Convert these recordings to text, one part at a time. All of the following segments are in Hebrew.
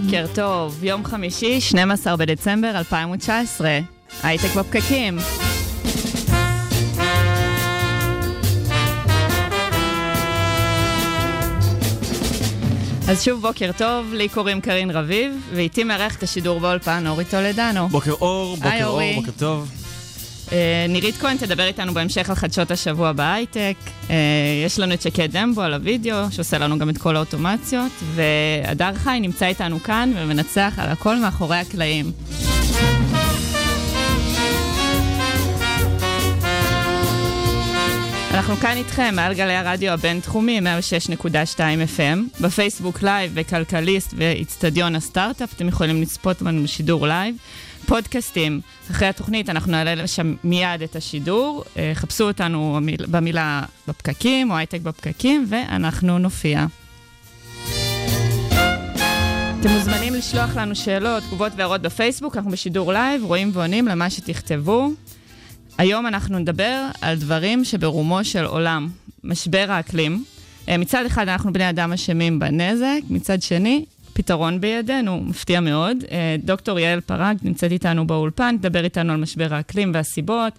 בוקר טוב, יום חמישי, 12 בדצמבר 2019. הייטק בפקקים. אז שוב בוקר טוב, לי קוראים קארין רביב, ואיתי מארח את השידור באולפן אורי טולדנו. בוקר אור, היי, בוקר אור, אורי. בוקר טוב. אה, נירית כהן תדבר איתנו בהמשך על חדשות השבוע בהייטק. אה, יש לנו את שקד דמבו על הוידאו, שעושה לנו גם את כל האוטומציות, והדר חי נמצא איתנו כאן ומנצח על הכל מאחורי הקלעים. אנחנו כאן איתכם מעל גלי הרדיו הבינתחומי 106.2 FM, בפייסבוק לייב, בכלכליסט ואיצטדיון הסטארט-אפ, אתם יכולים לצפות בנו בשידור לייב. פודקאסטים, אחרי התוכנית אנחנו נעלה לשם מיד את השידור, אה, חפשו אותנו במיל- במילה בפקקים או הייטק בפקקים ואנחנו נופיע. אתם מוזמנים לשלוח לנו שאלות, תגובות והערות בפייסבוק, אנחנו בשידור לייב, רואים ועונים למה שתכתבו. היום אנחנו נדבר על דברים שברומו של עולם, משבר האקלים. אה, מצד אחד אנחנו בני אדם אשמים בנזק, מצד שני, פתרון בידינו, מפתיע מאוד. אה, דוקטור יעל פרג נמצאת איתנו באולפן, תדבר איתנו על משבר האקלים והסיבות.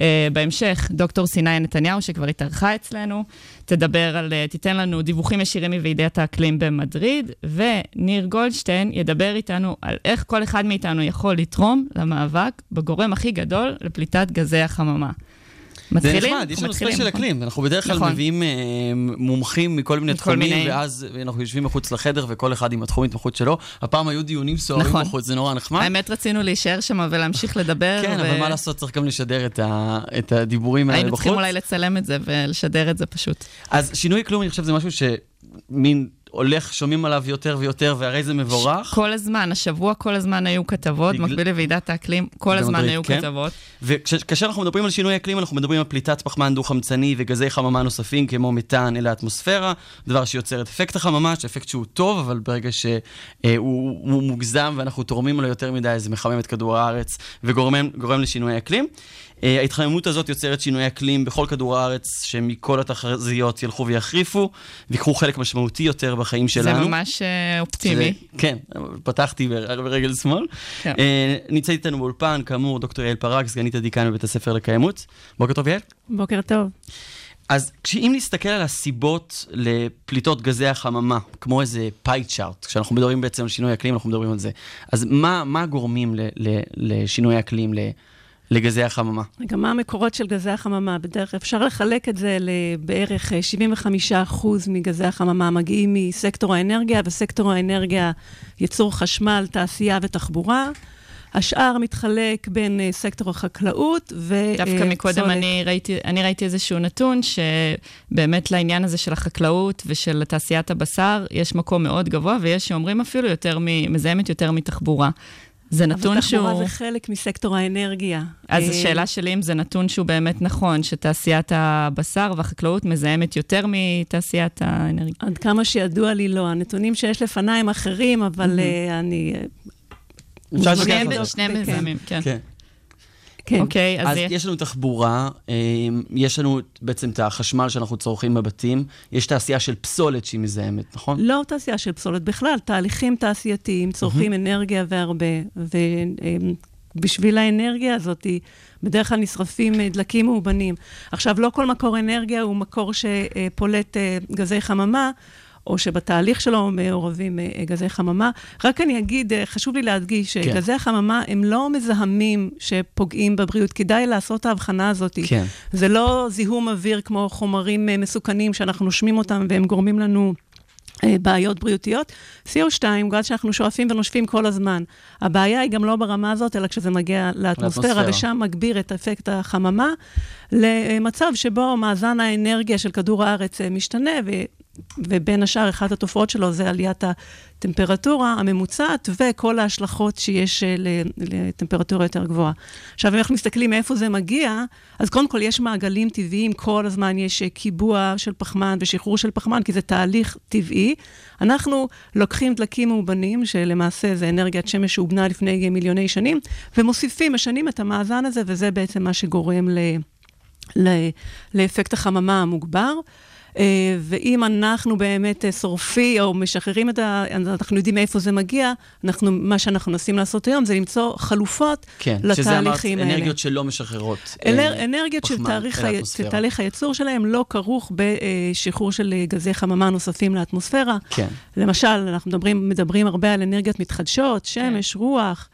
אה, בהמשך, דוקטור סיני נתניהו, שכבר התארחה אצלנו, תדבר על, אה, תיתן לנו דיווחים ישירים מוועידת האקלים במדריד, וניר גולדשטיין ידבר איתנו על איך כל אחד מאיתנו יכול לתרום למאבק בגורם הכי גדול לפליטת גזי החממה. זה מתחילים? נחמד, יש לנו ספיישל. אקלים, אנחנו בדרך כלל נכון. מביאים אה, מומחים מכל מיני מכל תחומים, מיני. ואז אנחנו יושבים מחוץ לחדר וכל אחד עם התחום התמחות שלו. הפעם היו דיונים סוערים נכון. בחוץ, זה נורא נחמד. האמת רצינו להישאר שם ולהמשיך לדבר. כן, ו- אבל מה לעשות, צריך גם לשדר את ה- את הדיבורים האלה היינו בחוץ. צריכים אולי לצלם את זה ולשדר את זה פשוט. אז שינוי אקלים, אני חושב, זה משהו שמין הולך, שומעים עליו יותר ויותר, והרי זה מבורך. כל הזמן, השבוע כל הזמן היו כתבות, בגלל- במקביל לוועידת האקלים, כל הזמן היו כן. כתבות. וכאשר אנחנו מדברים על שינוי אקלים, אנחנו מדברים על פליטת פחמן דו-חמצני וגזי חממה נוספים כמו מתאן אל האטמוספירה, דבר שיוצר את אפקט החממה, שאפקט שהוא טוב, אבל ברגע שהוא מוגזם ואנחנו תורמים לו יותר מדי, זה מחמם את כדור הארץ וגורם גורם לשינוי אקלים. אה, ההתחממות הזאת יוצרת שינוי אקלים בכל כדור הארץ, שמכל התחזיות ילכו ויחריפו, ויקחו חלק משמעותי יותר בחיים זה שלנו. ממש אה, אופטימי. שזה- כן, פתחתי בר- ברגל שמאל. כן. אה, נמצאת איתנו באולפן, כאמור, דוקטור יעל פרג, סגנית הדיקן בבית הספר לקיימות. בוקר טוב, יעל. בוקר טוב. אז אם נסתכל על הסיבות לפליטות גזי החממה, כמו איזה פאי צ'ארט, כשאנחנו מדברים בעצם על שינוי אקלים, אנחנו מדברים על זה, אז מה, מה גורמים ל, ל, לשינוי אקלים, ל, לגזי החממה? רגע, מה המקורות של גזי החממה? בדרך כלל אפשר לחלק את זה לבערך אה, 75% מגזי החממה מגיעים מסקטור האנרגיה, וסקטור האנרגיה ייצור חשמל, תעשייה ותחבורה. השאר מתחלק בין אה, סקטור החקלאות ו... דווקא אה, מקודם פסולת. אני ראיתי, אני ראיתי איזשהו נתון שבאמת לעניין הזה של החקלאות ושל תעשיית הבשר יש מקום מאוד גבוה, ויש שאומרים אפילו יותר מ... מזהמת יותר מתחבורה. זה נתון אבל שהוא... תחבורה זה חלק מסקטור האנרגיה. אז אה, השאלה שלי אם זה נתון שהוא באמת נכון, שתעשיית הבשר והחקלאות מזהמת יותר מתעשיית האנרגיה. עד כמה שידוע לי, לא. הנתונים שיש לפניי הם אחרים, אבל אה, אני... אה, אפשר שניהם שניהם כן. מזהמים, כן. כן. אוקיי, אז אז יש- לנו תחבורה, אה, יש לנו בעצם את החשמל שאנחנו צורכים בבתים, יש תעשייה של פסולת שהיא מזהמת, נכון? לא תעשייה של פסולת בכלל, תהליכים תעשייתיים צורכים אנרגיה והרבה, ובשביל האנרגיה הזאת, בדרך כלל נשרפים אה, דלקים מאובנים. עכשיו, לא כל מקור אנרגיה הוא מקור שפולט אה, גזי חממה. או שבתהליך שלו מעורבים אה, גזי חממה. רק אני אגיד, אה, חשוב לי להדגיש, כן. שגזי החממה הם לא מזהמים שפוגעים בבריאות. כדאי לעשות את ההבחנה הזאת. כן. זה לא זיהום אוויר כמו חומרים אה, מסוכנים שאנחנו נושמים אותם והם גורמים לנו בעיות בריאותיות. CO2, גז שאנחנו שואפים ונושפים כל הזמן. הבעיה היא גם לא ברמה הזאת, אלא כשזה מגיע לאטמוספירה. ושם מגביר את אפקט החממה, למצב שבו מאזן האנרגיה של כדור הארץ משתנה, ובין השאר, אחת התופעות שלו זה עליית הטמפרטורה הממוצעת וכל ההשלכות שיש אה, לטמפרטורה יותר גבוהה. עכשיו, אם אנחנו מסתכלים מאיפה זה מגיע, אז קודם כל יש מעגלים טבעיים, כל הזמן יש אה, קיבוע של פחמן ושחרור של פחמן, כי זה תהליך טבעי. אנחנו לוקחים דלקים מאובנים, שלמעשה זה אנרגיית שמש שהוגנה לפני מיליוני שנים, ומוסיפים, משנים את המאזן הזה, וזה בעצם מה שגורם ל... לאפקט החממה המוגבר. אה, ואם אנחנו באמת אה, שורפים או משחררים את ה... אנחנו יודעים מאיפה זה מגיע, אנחנו, מה שאנחנו מנסים לעשות היום זה למצוא חלופות כן, לתהליכים האלה. כן, שזה אמרת אנרגיות שלא משחררות אנר, אה, אנרגיות שתהליך הייצור שלהם לא כרוך בשחרור של גזי חממה נוספים לאטמוספירה. כן. למשל, אנחנו מדברים, מדברים הרבה על אנרגיות מתחדשות, שמש, כן. רוח.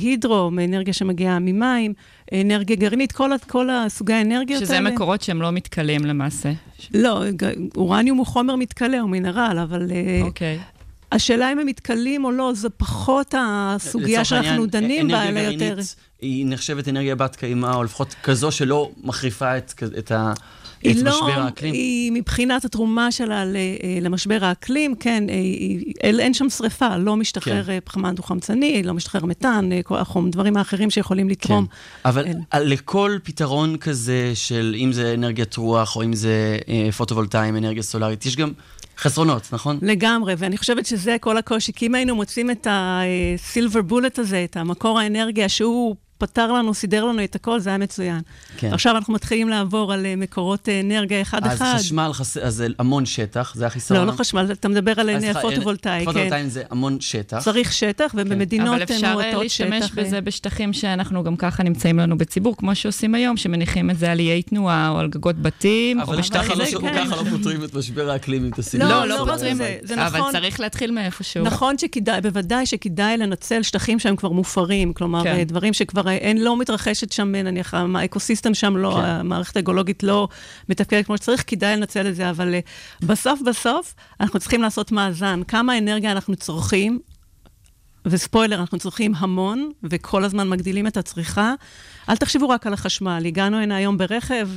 הידרו, מאנרגיה שמגיעה ממים, אנרגיה גרעינית, כל, כל הסוגי האנרגיות שזה האלה. שזה מקורות שהם לא מתכלים למעשה. לא, אורניום הוא חומר מתכלה, הוא מינרל, אבל... אה, אוקיי. Okay. השאלה אם הם מתכלים או לא, זו פחות הסוגיה שאנחנו העניין, דנים בה, אלא יותר... היא נחשבת אנרגיה בת קיימא, או לפחות כזו שלא מחריפה את, את ה... את לא, משבר האקלים? היא מבחינת התרומה שלה אה, למשבר האקלים, כן, אה, היא, אין שם שריפה, לא משתחרר כן. אה, פחמן דו-חמצני, לא משתחרר מתאן, החום, דברים האחרים שיכולים לתרום. כן. אבל אין. לכל פתרון כזה של אם זה אנרגיית רוח, או אם זה פוטו-וולטאים, אנרגיה סולארית, יש גם... חסרונות, נכון? לגמרי, ואני חושבת שזה כל הקושי, כי אם היינו מוצאים את הסילבר בולט הזה, את המקור האנרגיה, שהוא פתר לנו, סידר לנו את הכל, זה היה מצוין. כן. עכשיו אנחנו מתחילים לעבור על אה, מקורות אה, אנרגיה אחד-אחד. אז חשמל, חס... אז זה המון שטח, זה החיסרון. לא, לא חשמל, אתה מדבר על אנרגיה פוטו-וולטאי, כן. פוטו-וולטאי זה המון שטח. צריך שטח, כן. ובמדינות מועטות שטח... אבל אפשר להשתמש בזה בשטחים שאנחנו גם ככה נמצאים לנו בציבור, כמו שעושים היום, שמניחים את זה על איי תנועה, או על גגות בתים. אבל לא ככה לא פותרים את משבר האקלים, אם תשימו לא, לא, לא פותרים, אבל נכון. צריך להתחיל מאיפשהו. נכון שכדאי, בוודאי שכדאי לנצל שטחים שהם כבר מופרים, כלומר, כן. דברים שכבר אין, לא מתרחשת שם, נניח, האקוסיסטם שם, לא, כן. המערכת האקולוגית לא מתפקדת כמו שצריך, כדאי לנצל את זה, אבל אה, בסוף בסוף אנחנו צריכים לעשות מאזן. כמה אנרגיה אנחנו צורכים, וספוילר, אנחנו צורכים המון, וכל הזמן מגדילים את הצריכה. אל תחשבו רק על החשמל. הגענו הנה היום ברכב,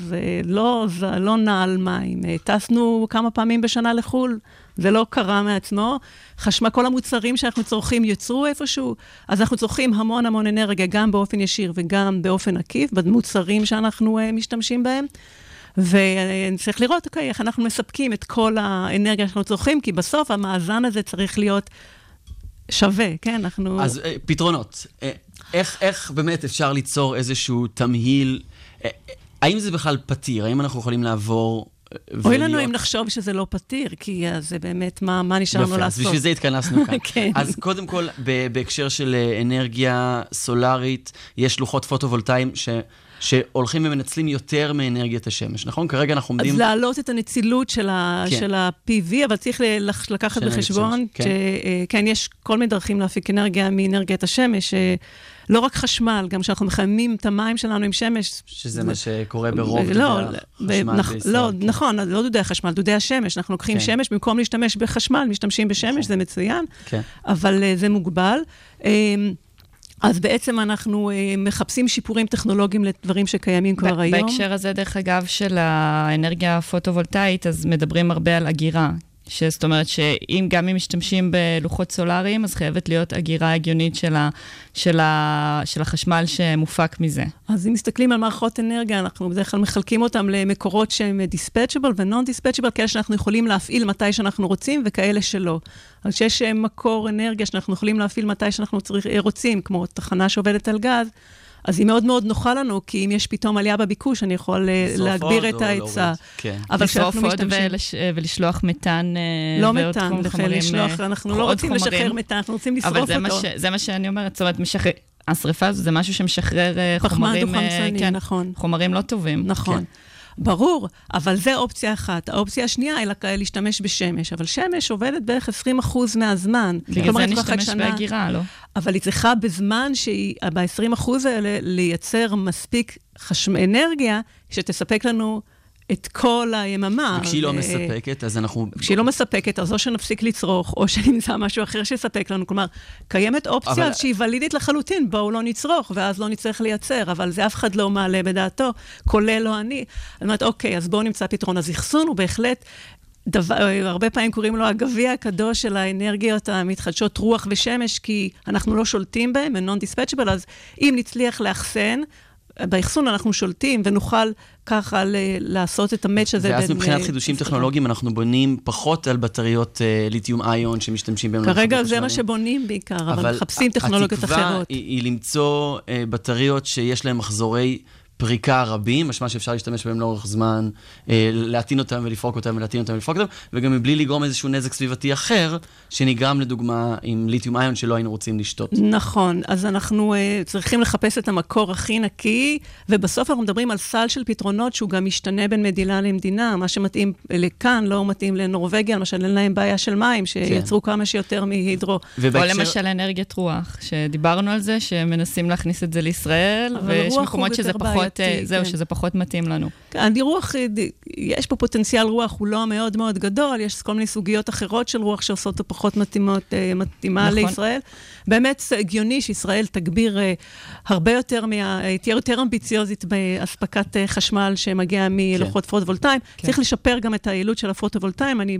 לא, לא נעל מים. אה, טסנו כמה פעמים בשנה לחו"ל, זה לא קרה מעצמו. חשמל, כל המוצרים שאנחנו צורכים יוצרו איפשהו, אז אנחנו צורכים המון המון אנרגיה, גם באופן ישיר וגם באופן עקיף, במוצרים שאנחנו uh, משתמשים בהם. וצריך לראות, אוקיי, איך אנחנו מספקים את כל האנרגיה שאנחנו צורכים, כי בסוף המאזן הזה צריך להיות שווה, כן? אנחנו... אז אה, פתרונות. אה, איך, איך באמת אפשר ליצור איזשהו תמהיל? אה, האם זה בכלל פתיר? האם אנחנו יכולים לעבור ולהיות... אוי לנו אם נחשוב שזה לא פתיר, כי זה באמת, מה, מה נשאר לנו לעשות? בשביל זה התכנסנו כאן. כן. אז קודם כל, בהקשר של אנרגיה סולארית, יש לוחות פוטו-וולטאיים ש... שהולכים ומנצלים יותר מאנרגיית השמש, נכון? כרגע אנחנו עומדים... אז להעלות את הנצילות של, ה... כן. של ה-PV, אבל צריך לקחת בחשבון, כן. שכן, אה, יש כל מיני דרכים להפיק אנרגיה מאנרגיית השמש. אה, לא רק חשמל, גם כשאנחנו מחממים את המים שלנו עם שמש. שזה מה שקורה ברוב לא, דודי החשמל בישראל. לא, כן. נכון, לא דודי החשמל, דודי השמש. אנחנו לוקחים כן. שמש, במקום להשתמש בחשמל, משתמשים בשמש, נכון. זה מצוין, כן. אבל uh, זה מוגבל. Uh, אז בעצם אנחנו uh, מחפשים שיפורים טכנולוגיים לדברים שקיימים כבר היום. בהקשר הזה, דרך אגב, של האנרגיה הפוטו-וולטאית, אז מדברים הרבה על אגירה. שזאת אומרת שאם גם אם משתמשים בלוחות סולאריים, אז חייבת להיות אגירה הגיונית של, ה, של, ה, של החשמל שמופק מזה. אז אם מסתכלים על מערכות אנרגיה, אנחנו בדרך כלל מחלקים אותם למקורות שהם dispatchable ו-non-dispatchable, כאלה שאנחנו יכולים להפעיל מתי שאנחנו רוצים וכאלה שלא. אז כשיש מקור אנרגיה שאנחנו יכולים להפעיל מתי שאנחנו צריך, רוצים, כמו תחנה שעובדת על גז, אז היא מאוד מאוד נוחה לנו, כי אם יש פתאום עלייה בביקוש, אני יכול אה, להגביר את ההיצע. כן. אבל כשאנחנו משתמשים... לשרוף עוד ולשלוח מתאן אה, לא מתאן, לשלוח, אנחנו לא רוצים לשחרר מתאן, אנחנו רוצים לשרוף אותו. אבל זה מה שאני אומרת, זאת אומרת, משחרר... השריפה הזו זה משהו שמשחרר חומרים, פחמן דו-חמצני, כן, נכון. חומרים לא טובים. נכון. כן. ברור, אבל זה אופציה אחת. האופציה השנייה היא להשתמש בשמש, אבל שמש עובדת בערך 20% מהזמן. בגלל זה נשתמש באגירה, לא? אבל היא צריכה בזמן שהיא, ב-20% האלה, לייצר מספיק חשמ... אנרגיה שתספק לנו את כל היממה. וכשהיא לא מספקת, אז אנחנו... כשהיא לא מספקת, אז או שנפסיק לצרוך, או שנמצא משהו אחר שיספק לנו. כלומר, קיימת אופציה אבל... שהיא ולידית לחלוטין, בואו לא נצרוך, ואז לא נצטרך לייצר, אבל זה אף אחד לא מעלה בדעתו, כולל לא אני. אני אומרת, אוקיי, אז בואו נמצא פתרון. אז אחסון הוא בהחלט דבר, הרבה פעמים קוראים לו הגביע הקדוש של האנרגיות המתחדשות רוח ושמש, כי אנחנו לא שולטים בהם, הם non-dispatchable, אז אם נצליח לאחסן, באחסון אנחנו שולטים ונוכל ככה ל- לעשות את המאץ' הזה. ואז בין, מבחינת אה, חידושים. טכנולוגיים, אנחנו בונים פחות על בטריות אה, ליתיום איון שמשתמשים בהם. כרגע זה מה. שבונים בעיקר, אבל מחפשים טכנולוגיות אחרות. התקווה היא, היא למצוא אה, בטריות שיש להן מחזורי פריקה רבים, משמע שאפשר להשתמש בהם לאורך זמן, אה, להטעין אותם ולפרוק אותם ולהטעין אותם ולפרוק אותם, וגם מבלי לגרום איזשהו נזק סביבתי אחר, שנגרם לדוגמה עם ליתיום איון שלא היינו רוצים לשתות. נכון, אז אנחנו uh, צריכים לחפש את המקור הכי נקי, ובסוף אנחנו מדברים על סל של פתרונות שהוא גם משתנה בין מדינה למדינה. מה שמתאים לכאן לא מתאים לנורבגיה, למשל אין להם בעיה של מים, שייצרו כמה שיותר מהידרו. או ובהקשר- למשל אנרגיית רוח, שדיברנו על זה, שמנסים להכניס את זה לישראל, ויש מקומות שזה יותר פחות, בעייתי, אה, זהו, כן. שזה פחות מתאים לנו. אני רוח, אה, יש פה פוטנציאל רוח, הוא לא מאוד מאוד גדול, יש כל מיני סוגיות אחרות של רוח שעושות אותו פחות מתאימות, אה, מתאימה נכון. לישראל. באמת הגיוני שישראל תגביר הרבה יותר, מה, תהיה יותר אמביציוזית באספקת חשמל שמגיע מלוחות פוטו-וולטאיים. כן. צריך לשפר גם את היעילות של הפוטו-וולטאיים, אני...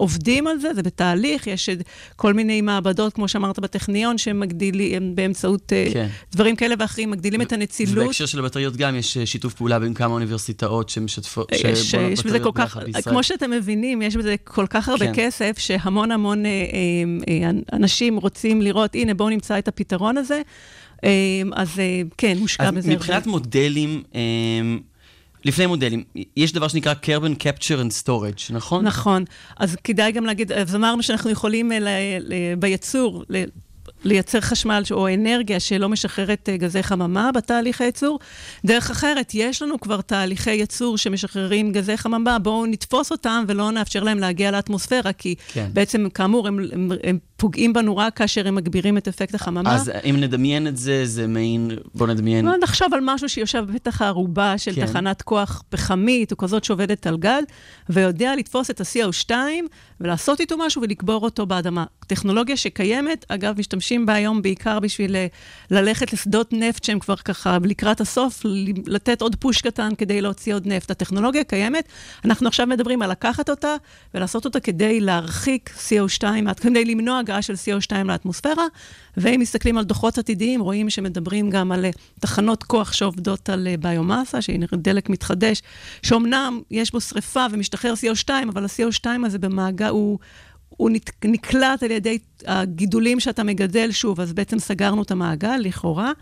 עובדים על זה, זה בתהליך, יש אה, כל מיני מעבדות, כמו שאמרת, בטכניון, שמגדילים באמצעות אה, כן. דברים כאלה ואחרים, מגדילים את הנצילות. ובהקשר של הבטריות גם יש אה, שיתוף פעולה בין כמה אוניברסיטאות שמשתפות, יש, שבונות יש בזה כל כך, בישראל. כמו שאתם מבינים, יש בזה כל כך הרבה כן. כסף, שהמון המון אה, אה, אה, אנשים רוצים לראות, הנה, בואו נמצא את הפתרון הזה. אה, אז אה, כן, מושקע אז בזה מבחינת מודלים, אה, לפני מודלים, יש דבר שנקרא carbon capture and storage, נכון? נכון. אז כדאי גם להגיד, אז אמרנו שאנחנו יכולים אה, ל, ל, בייצור, ל, לייצר חשמל או אנרגיה שלא משחררת אה, גזי חממה בתהליך הייצור. דרך אחרת, יש לנו כבר תהליכי ייצור שמשחררים גזי חממה, בואו נתפוס אותם ולא נאפשר להם להגיע לאטמוספירה, כי כן. בעצם, כאמור, הם, הם, הם פוגעים בנו רק כאשר הם מגבירים את אפקט החממה. אז אם נדמיין את זה, זה מעין, בוא נדמיין, בוא נחשוב על משהו שיושב בפתח הערובה של כן. תחנת כוח פחמית, או כזאת שעובדת על גז, ויודע לתפוס את ה-CO2 ולעשות איתו משהו ולקבור אותו באדמה. טכנולוגיה שקיימת, אגב, משתמשים בה היום בעיקר בשביל אה, ללכת לשדות נפט שהם כבר ככה לקראת הסוף, לתת עוד פוש קטן כדי להוציא עוד נפט. הטכנולוגיה קיימת, אנחנו עכשיו מדברים על לקחת אותה ולעשות אותה כדי להרחיק CO2, כדי למנוע הגעה של CO2 לאטמוספירה, ואם מסתכלים על דוחות עתידיים, רואים שמדברים גם על אה, תחנות כוח שעובדות על אה, ביומאסה, שהיא דלק מתחדש, שאומנם יש בו שריפה ומשתחרר CO2, אבל ה-CO2 הזה במעגל, הוא... הוא נקלט על ידי הגידולים שאתה מגדל שוב, אז בעצם סגרנו את המעגל, לכאורה.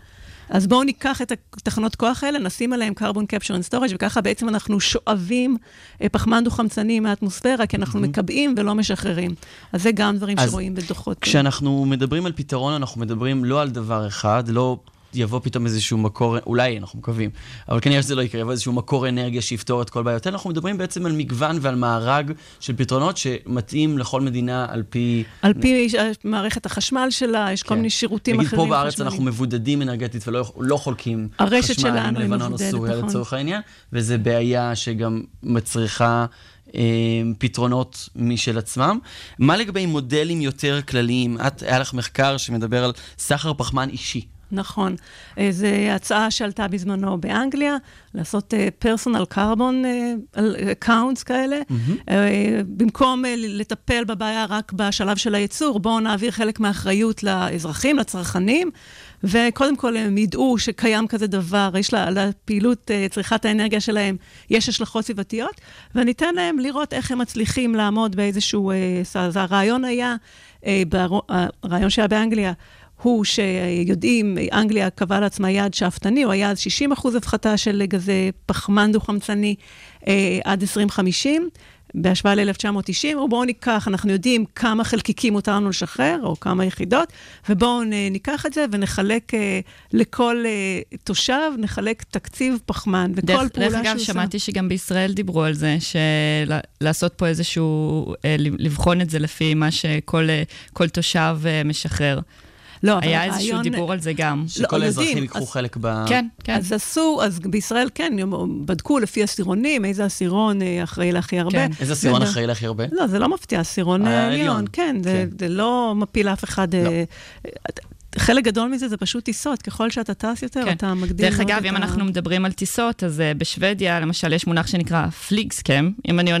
אז בואו ניקח את התחנות כוח האלה, נשים עליהם carbon capture and storage, וככה בעצם אנחנו שואבים אה, פחמן דו-חמצני מהאטמוספירה, כי אנחנו מקבעים ולא משחררים. אז זה גם דברים אז שרואים בדוחות. כשאנחנו מדברים על פתרון, אנחנו מדברים לא על דבר אחד, לא יבוא פתאום איזשהו מקור, אולי אנחנו מקווים, אבל כנראה שזה לא יקרה, יבוא איזשהו מקור אנרגיה שיפתור את כל בעיות. אנחנו מדברים בעצם על מגוון ועל מארג של פתרונות שמתאים לכל מדינה על פי... על פי מערכת החשמל שלה, יש כל כן. מיני שירותים נגיד אחרים. פה בארץ חשמליים. אנחנו מבודדים אנרגטית ולא לא חולקים חשמל עם לבנון או סוריה נכון. לצורך העניין, וזו בעיה שגם מצריכה אה, פתרונות משל עצמם. מה לגבי מודלים יותר כלליים? את, היה לך מחקר שמדבר על סחר פחמן אישי. נכון. אה, זו הצעה שעלתה בזמנו באנגליה, לעשות carbon אה, accounts כאלה. אה, במקום אה, לטפל בבעיה רק בשלב של הייצור, בואו נעביר חלק מהאחריות לאזרחים, לצרכנים, וקודם כל הם ידעו שקיים כזה דבר, יש לה- לפעילות צריכת האנרגיה שלהם, יש השלכות סביבתיות, וניתן להם לראות איך הם מצליחים לעמוד באיזשהו... אז הרעיון היה, הרעיון שהיה באנגליה, הוא שיודעים, אנגליה קבעה לעצמה יעד שאפתני, הוא היה אז 60 אחוז הפחתה של גזי פחמן דו-חמצני אה, עד 2050, בהשוואה ל-1990, ובואו ניקח, אנחנו יודעים כמה חלקיקים מותר לנו לשחרר, או כמה יחידות, ובואו ניקח את זה ונחלק אה, לכל אה, תושב, נחלק תקציב פחמן, וכל דרך, פעולה דרך אגב, שהוא עושה. שמעתי שגם בישראל דיברו על זה, שלעשות פה איזשהו, אה, לבחון את זה לפי מה שכל אה, תושב אה, משחרר. לא, אבל היה איזשהו הרעיון- דיבור על זה גם. שכל לא, האזרחים יודעים, ייקחו אז- חלק ב... כן, כן. אז עשו, אז בישראל כן, בדקו לפי עשירונים, איזה עשירון אה, אחראי להכי הרבה. כן. איזה עשירון אחראי להכי הרבה? לא, זה לא מפתיע, עשירון העליון. העליון, כן, זה, כן. זה לא מפיל אף אחד. חלק גדול מזה זה פשוט טיסות, ככל שאתה טס יותר, כן. אתה מגדיל דרך אגב, אם ה- אנחנו מדברים על טיסות, אז אה, בשוודיה, למשל, יש מונח שנקרא פליגסקם, אם אני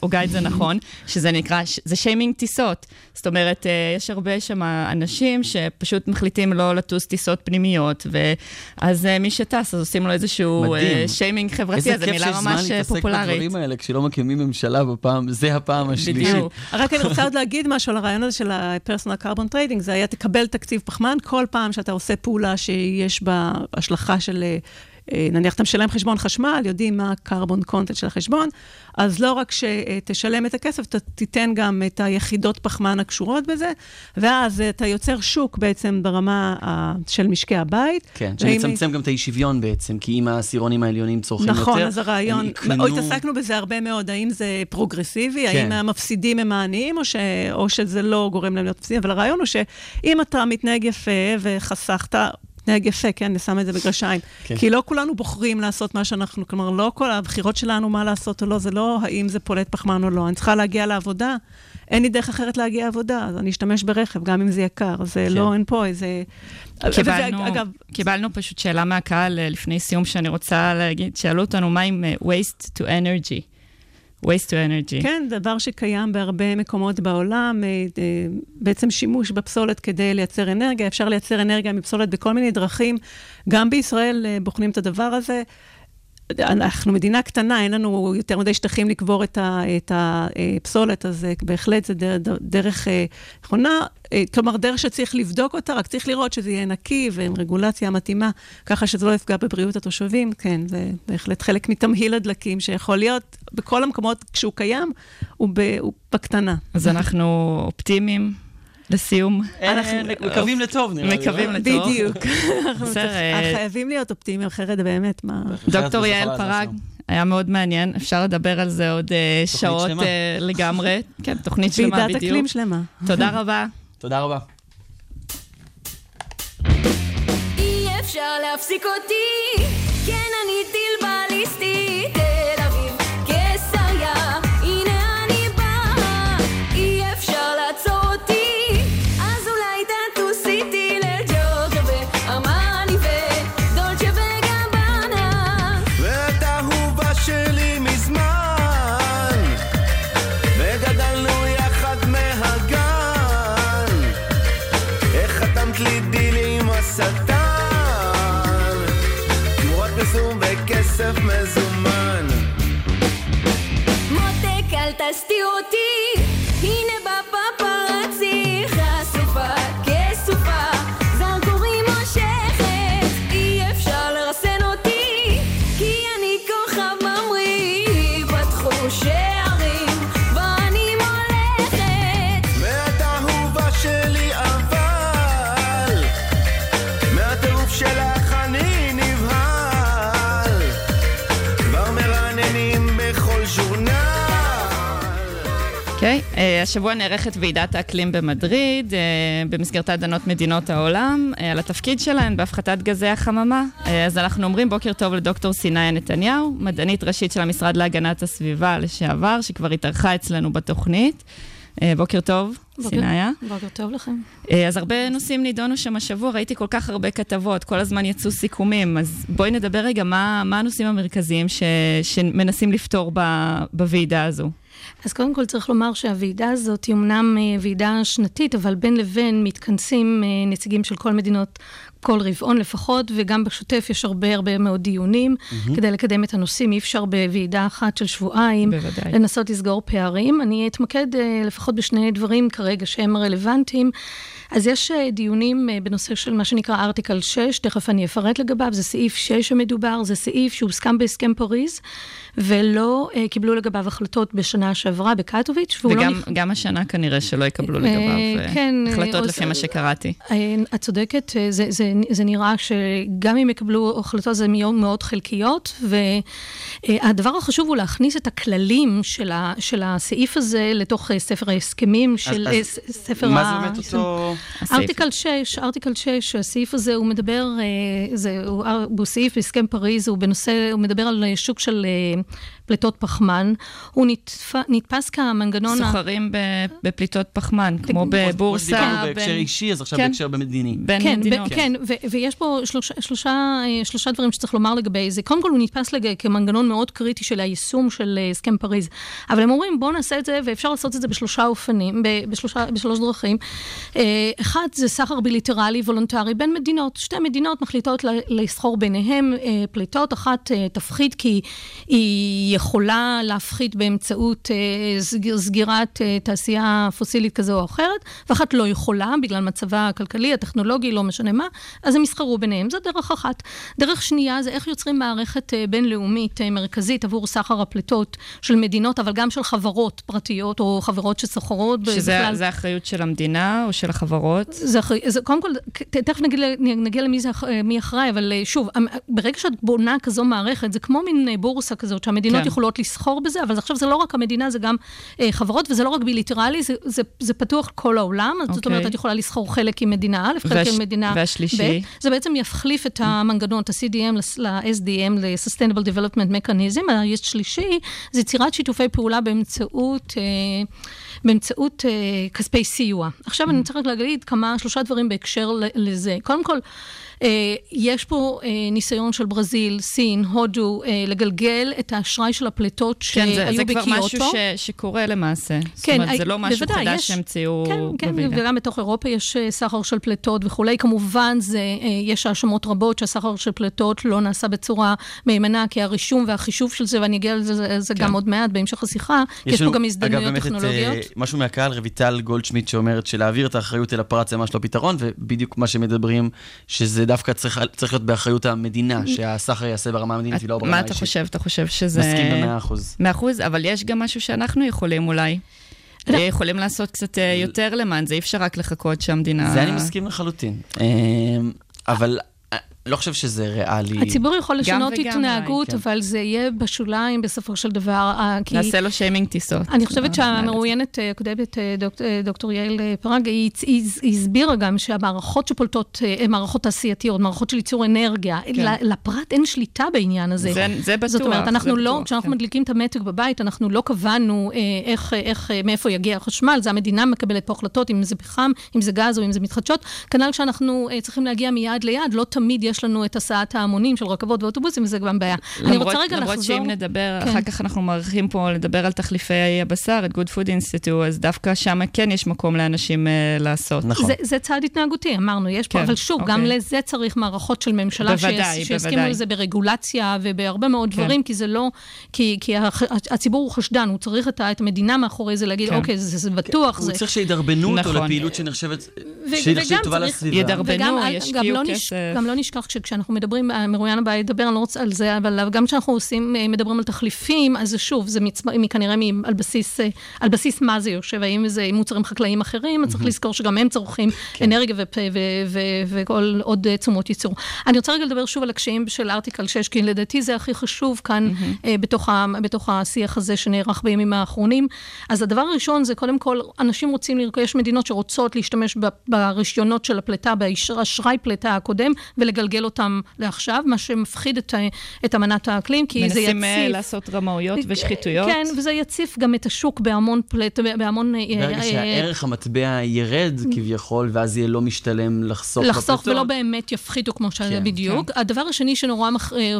הוגה את זה נכון, שזה נקרא, זה שיימינג טיסות. זאת אומרת, אה, יש הרבה שם אנשים שפשוט מחליטים לא לטוס טיסות פנימיות, ואז אה, מי שטס, אז עושים לו איזשהו. אה, שיימינג חברתי, איזה אז זו כיף מילה שיש זמן ממש אה, להתעסק פופולרית. בדברים האלה, כשלא מקימים ממשלה בפעם, זה הפעם השלישית. בדיוק. רק אני רוצה עוד להגיד משהו על הרעיון הזה של ה-personal carbon trading, זה היה תקבל תקציב פחמן כל פעם שאתה עושה פעולה שיש בה השלכה של, אה, נניח אתה משלם חשבון חשמל, יודעים מה ה-carbon content של החשבון, אז לא רק שתשלם את הכסף, אתה תיתן גם את היחידות פחמן הקשורות בזה, ואז אה, אתה יוצר שוק בעצם ברמה ה- של משקי הבית. כן, שמצמצם גם את האי שוויון בעצם, כי אם העשירונים העליונים צורכים יותר, נכון, אז הרעיון, יקנו... או התעסקנו בזה הרבה מאוד, האם זה פרוגרסיבי, כן. האם המפסידים הם העניים, או, ש, או שזה לא גורם להם להיות מפסידים, אבל הרעיון הוא שאם אתה מתנהג יפה וחסכת... מתנהג יפה, כן, אני שם את זה בגרשיים. כן. כי לא כולנו בוחרים לעשות מה שאנחנו, כלומר, לא כל הבחירות שלנו מה לעשות או לא, זה לא האם זה פולט פחמן או לא. אני צריכה להגיע לעבודה, אין לי דרך אחרת להגיע לעבודה, אז אני אשתמש ברכב, גם אם זה יקר. זה כן. לא, אין פה איזה... קיבלנו, וזה, אגב, קיבלנו פשוט שאלה מהקהל אה, לפני סיום שאני רוצה להגיד, שאלו אותנו מה עם אה, waste to energy. Waste to energy. כן, דבר שקיים בהרבה מקומות בעולם, אה, אה, בעצם שימוש בפסולת כדי לייצר אנרגיה. אפשר לייצר אנרגיה מפסולת בכל מיני דרכים. גם בישראל אה, בוחנים את הדבר הזה. אנחנו מדינה קטנה, אין לנו יותר מדי שטחים לקבור את הפסולת, אז אה, בהחלט זה דר- דר- דרך אה, נכונה. אה, כלומר, דרך שצריך לבדוק אותה, רק צריך לראות שזה יהיה נקי ועם רגולציה מתאימה, ככה שזה לא יפגע בבריאות התושבים. כן, זה בהחלט חלק מתמהיל הדלקים שיכול להיות בכל המקומות, כשהוא קיים, הוא בקטנה. אז אנחנו אופטימיים לסיום. אנחנו מקווים לטוב, נראה לי. מקווים לא? לטוב. בדיוק. אה, חייבים להיות אופטימיים, אחרת באמת, מה... דוקטור יעל פרג. היה מאוד מעניין, אפשר לדבר על זה עוד אה, שעות. אה, לגמרי. כן, תוכנית שלמה ועידת בדיוק. אקלים שלמה. תודה רבה. תודה רבה. אי אפשר להפסיק אותי, כן אני השבוע נערכת ועידת האקלים במדריד, אה, במסגרתה דנות מדינות העולם, אה, על התפקיד שלהן בהפחתת גזי החממה. אה, אז אנחנו אומרים בוקר טוב לדוקטור סיני נתניהו, מדענית ראשית של המשרד להגנת הסביבה לשעבר, שכבר התארחה אצלנו בתוכנית. אה, בוקר טוב, בוקר- סיניה. בוקר טוב לכם. אה, אז הרבה נושאים נידונו שם השבוע, ראיתי כל כך הרבה כתבות, כל הזמן יצאו סיכומים, אז בואי נדבר רגע מה, מה הנושאים המרכזיים ש, שמנסים לפתור ב, בוועידה הזו. אז קודם כל צריך לומר שהוועידה הזאת היא אמנם אה, ועידה שנתית, אבל בין לבין מתכנסים אה, נציגים של כל מדינות כל רבעון לפחות, וגם בשוטף יש הרבה הרבה מאוד דיונים כדי לקדם את הנושאים. אי אפשר בוועידה אחת של שבועיים בוודאי. לנסות לסגור פערים. אני אתמקד אה, לפחות בשני דברים כרגע שהם רלוונטיים. אז יש אה, דיונים אה, בנושא של מה שנקרא ארטיקל 6, תכף אני אפרט לגביו, זה סעיף 6 המדובר, זה סעיף שהוסכם בהסכם פריז, ולא אה, קיבלו לגביו החלטות בשנה שעברה בקטוביץ', והוא לא וגם נכ- גם השנה כנראה שלא יקבלו לגביו אה, כן, אה, החלטות או- לפי מה שקראתי. אה, את צודקת, אה, זה, זה זה נראה שגם אם יקבלו החלטות זה יהיו מאוד חלקיות, והדבר החשוב הוא להכניס את הכללים של, ה, של הסעיף הזה לתוך אה, ספר ההסכמים של... אז- אה, אז ס- ספר מה ה- זה באמת של- אותו... הסעיף. ארטיקל 6, ארטיקל 6, הסעיף הזה, הוא מדבר, אה, זה, הוא, הוא סעיף בהסכם פריז, הוא בנושא, הוא מדבר על אה, שוק של אה, פליטות פחמן. הוא נתפ, נתפס כמנגנון... ה- סוחרים ב- בפליטות פחמן, כמו בבורסה, שדיברנו בהקשר בין- אישי, אז עכשיו כן. בהקשר במדיני. בין כן, מדינות. ב- כן, ו- ויש פה שלושה, שלושה, אה, שלושה דברים שצריך לומר לגבי זה. קודם כל, הוא נתפס לג... כמנגנון מאוד קריטי של היישום של אה, הסכם פריז. אבל הם אומרים, בואו נעשה את זה, ואפשר לעשות את זה בשלושה אופנים, בשלושה, בשלוש דרכים. אה, אחד, זה סחר בילטרלי וולונטרי בין מדינות. שתי מדינות מחליטות לסחור ביניהם אה, פליטות. אחת תפחית כי היא יכולה להפחית באמצעות סגיר, סגירת תעשייה פוסילית כזו או אחרת, ואחת לא יכולה, בגלל מצבה הכלכלי, הטכנולוגי, לא משנה מה, אז הם יסחרו ביניהם. זו דרך אחת. דרך שנייה זה איך יוצרים מערכת אה, בינלאומית אה, מרכזית עבור סחר הפליטות של מדינות, אבל גם של חברות פרטיות או חברות שסוחרות שזה בכלל. זה האחריות של המדינה או של החברות? זה, אחרי- זה קודם כל, תכף נגיד, נגיע למי זה, אח- מי אחראי, אבל אה, שוב, ברגע שאת בונה כזו מערכת, זה כמו מין אה, בורסה כזאת, שהמדינות כן. יכולות לסחור בזה, אבל עכשיו זה לא רק המדינה, זה גם אה, חברות, וזה לא רק בילטרלי, זה, זה, זה פתוח לכל העולם, אז זאת אוקיי. אומרת, את יכולה לסחור חלק עם מדינה א', חלק והש- עם מדינה? ב'. זה בעצם יחליף את המנגנון, את ה-CDM ל-SDM, ל-Sustainable Development Mechanism. השלישי זה יצירת שיתופי פעולה באמצעות... אה, באמצעות אה, כספי סיוע. עכשיו אני צריך רק להגיד כמה, שלושה דברים בהקשר לזה. קודם כל, אה, יש פה אה, ניסיון של ברזיל, סין, הודו, אה, לגלגל את האשראי של הפליטות כן, שהיו זה כבר בקיוטו. משהו ש, שקורה למעשה. זאת כן, אומרת, הי- זה לא משהו בוודאי, חדש יש- שהמציאו כן, כן, בוועידה. וגם בתוך אירופה יש אה, סחר של פליטות וכולי. כמובן, זה, אה, יש האשמות רבות שהסחר של פליטות לא נעשה בצורה מהימנה, כי הרישום והחישוב של זה, ואני אגיע לזה זה, זה כן. גם עוד מעט בהמשך השיחה, כי יש פה גם הזדמנויות באמת טכנולוגיות. אה, משהו מהקהל, רויטל גולדשמיט, שאומרת שלהעביר את האחריות אל הפרט זה ממש לא פתרון, ובדיוק מה שמדברים, שזה דווקא צריך, צריך להיות באחריות המדינה, שהסחר ייעשה ברמה המדינית ולא ברמה מה האישית. אתה חושב? אתה חושב שזה... מסכים במאה אחוז. מאה אחוז, אבל יש גם משהו שאנחנו יכולים אולי. לא. יכולים לעשות קצת אה, יותר למען זה, אי אפשר רק לחכות שהמדינה... זה אני מסכים לחלוטין. אה, אבל אה, לא חושב שזה ריאלי. הציבור יכול לשנות התנהגות, כן. אבל זה יהיה בשוליים בסופו של דבר. אה, כי... נעשה לו שיימינג טיסות. אני חושבת אה, שהמרואיינת אה, הקודמת, דוק- דוקטור יעל פרג, היא היא היא הסבירה גם שהמערכות שפולטות, הן מערכות תעשייתיות, מערכות של ייצור אנרגיה. ל- לפרט אין שליטה בעניין הזה. כן. זה- זה בטוח, זאת אומרת, אנחנו לא, בטוח, כשאנחנו כן. מדליקים את המתג בבית, אנחנו לא קבענו איך, איך, אה, מאיפה יגיע החשמל, זה המדינה מקבלת פה החלטות, אם זה פחם, אם זה גז או אם זה מתחדשות. כנ"ל כשאנחנו צריכים להגיע מיעד ליעד, לא תמיד יש לנו את הסעת ההמונים של רכבות ואוטובוסים, וזה גם בעיה. אני למרות, רוצה רגע למרות לחזור... שאם נדבר, כן. אחר כך אנחנו מעריכים פה לדבר על תחליפי הבשר, את Good Food Institute, אז דווקא שם כן יש מקום לאנשים uh, לעשות. נכון. זה, זה צעד התנהגותי, אמרנו, יש פה, כן, אבל שוב, אוקיי. גם לזה צריך מערכות של ממשלה בוודאי, שיסכימו. לזה ברגולציה ובהרבה מאוד כן. דברים, כי זה לא, כי, כי הציבור הוא חשדן, הוא צריך את, את המדינה מאחורי זה, להגיד, כן. אוקיי, זה, זה בטוח, הוא זה... צריך שידרבנו אותו נכון. לפעילות שנחשבת ו- שהיא נחשבת וגם טובה לסביבה. ידרבנו, ישקיעו לא נש- כסף. גם לא נשכח שכשאנחנו מדברים, המרואיין הבא ידבר, אני לא רוצה על זה, אבל גם כשאנחנו עושים, אה, מדברים על תחליפים, אז זה שוב, זה מצ... כנראה מ- על בסיס, אה, על בסיס מה זה יושב, האם זה מוצרים חקלאיים אחרים, אז צריך לזכור שגם הם צורכים כן. אנרגיה ופ- ו- ו- וכל עוד אה, תשומות ייצור. אני רוצה רגע לדבר שוב על הקשיים של ארטיקל 6, כי לדעתי זה הכי חשוב כאן אה, בתוך ה- בתוך השיח הזה שנערך בימים האחרונים. אז הדבר הראשון זה קודם כל, אנשים רוצים יש מדינות שרוצות להשתמש ברישיונות של הפליטה, באשראי פליטה הקודם, ולגלגל אותם לעכשיו, מה שמפחיד את, את אמנת האקלים, כי זה מנסים אה, יציף. לעשות רמאויות ושחיתויות. כן, וזה יציף גם את השוק בהמון פלט, בהמון... אה, ברגע אה, שהערך המטבע ירד כביכול, ואז יהיה לא משתלם לחסוך לחסוך בפליטות. ולא באמת יפחיתו כמו שזה כן, בדיוק. הדבר השני שנורא מח... אה, אה,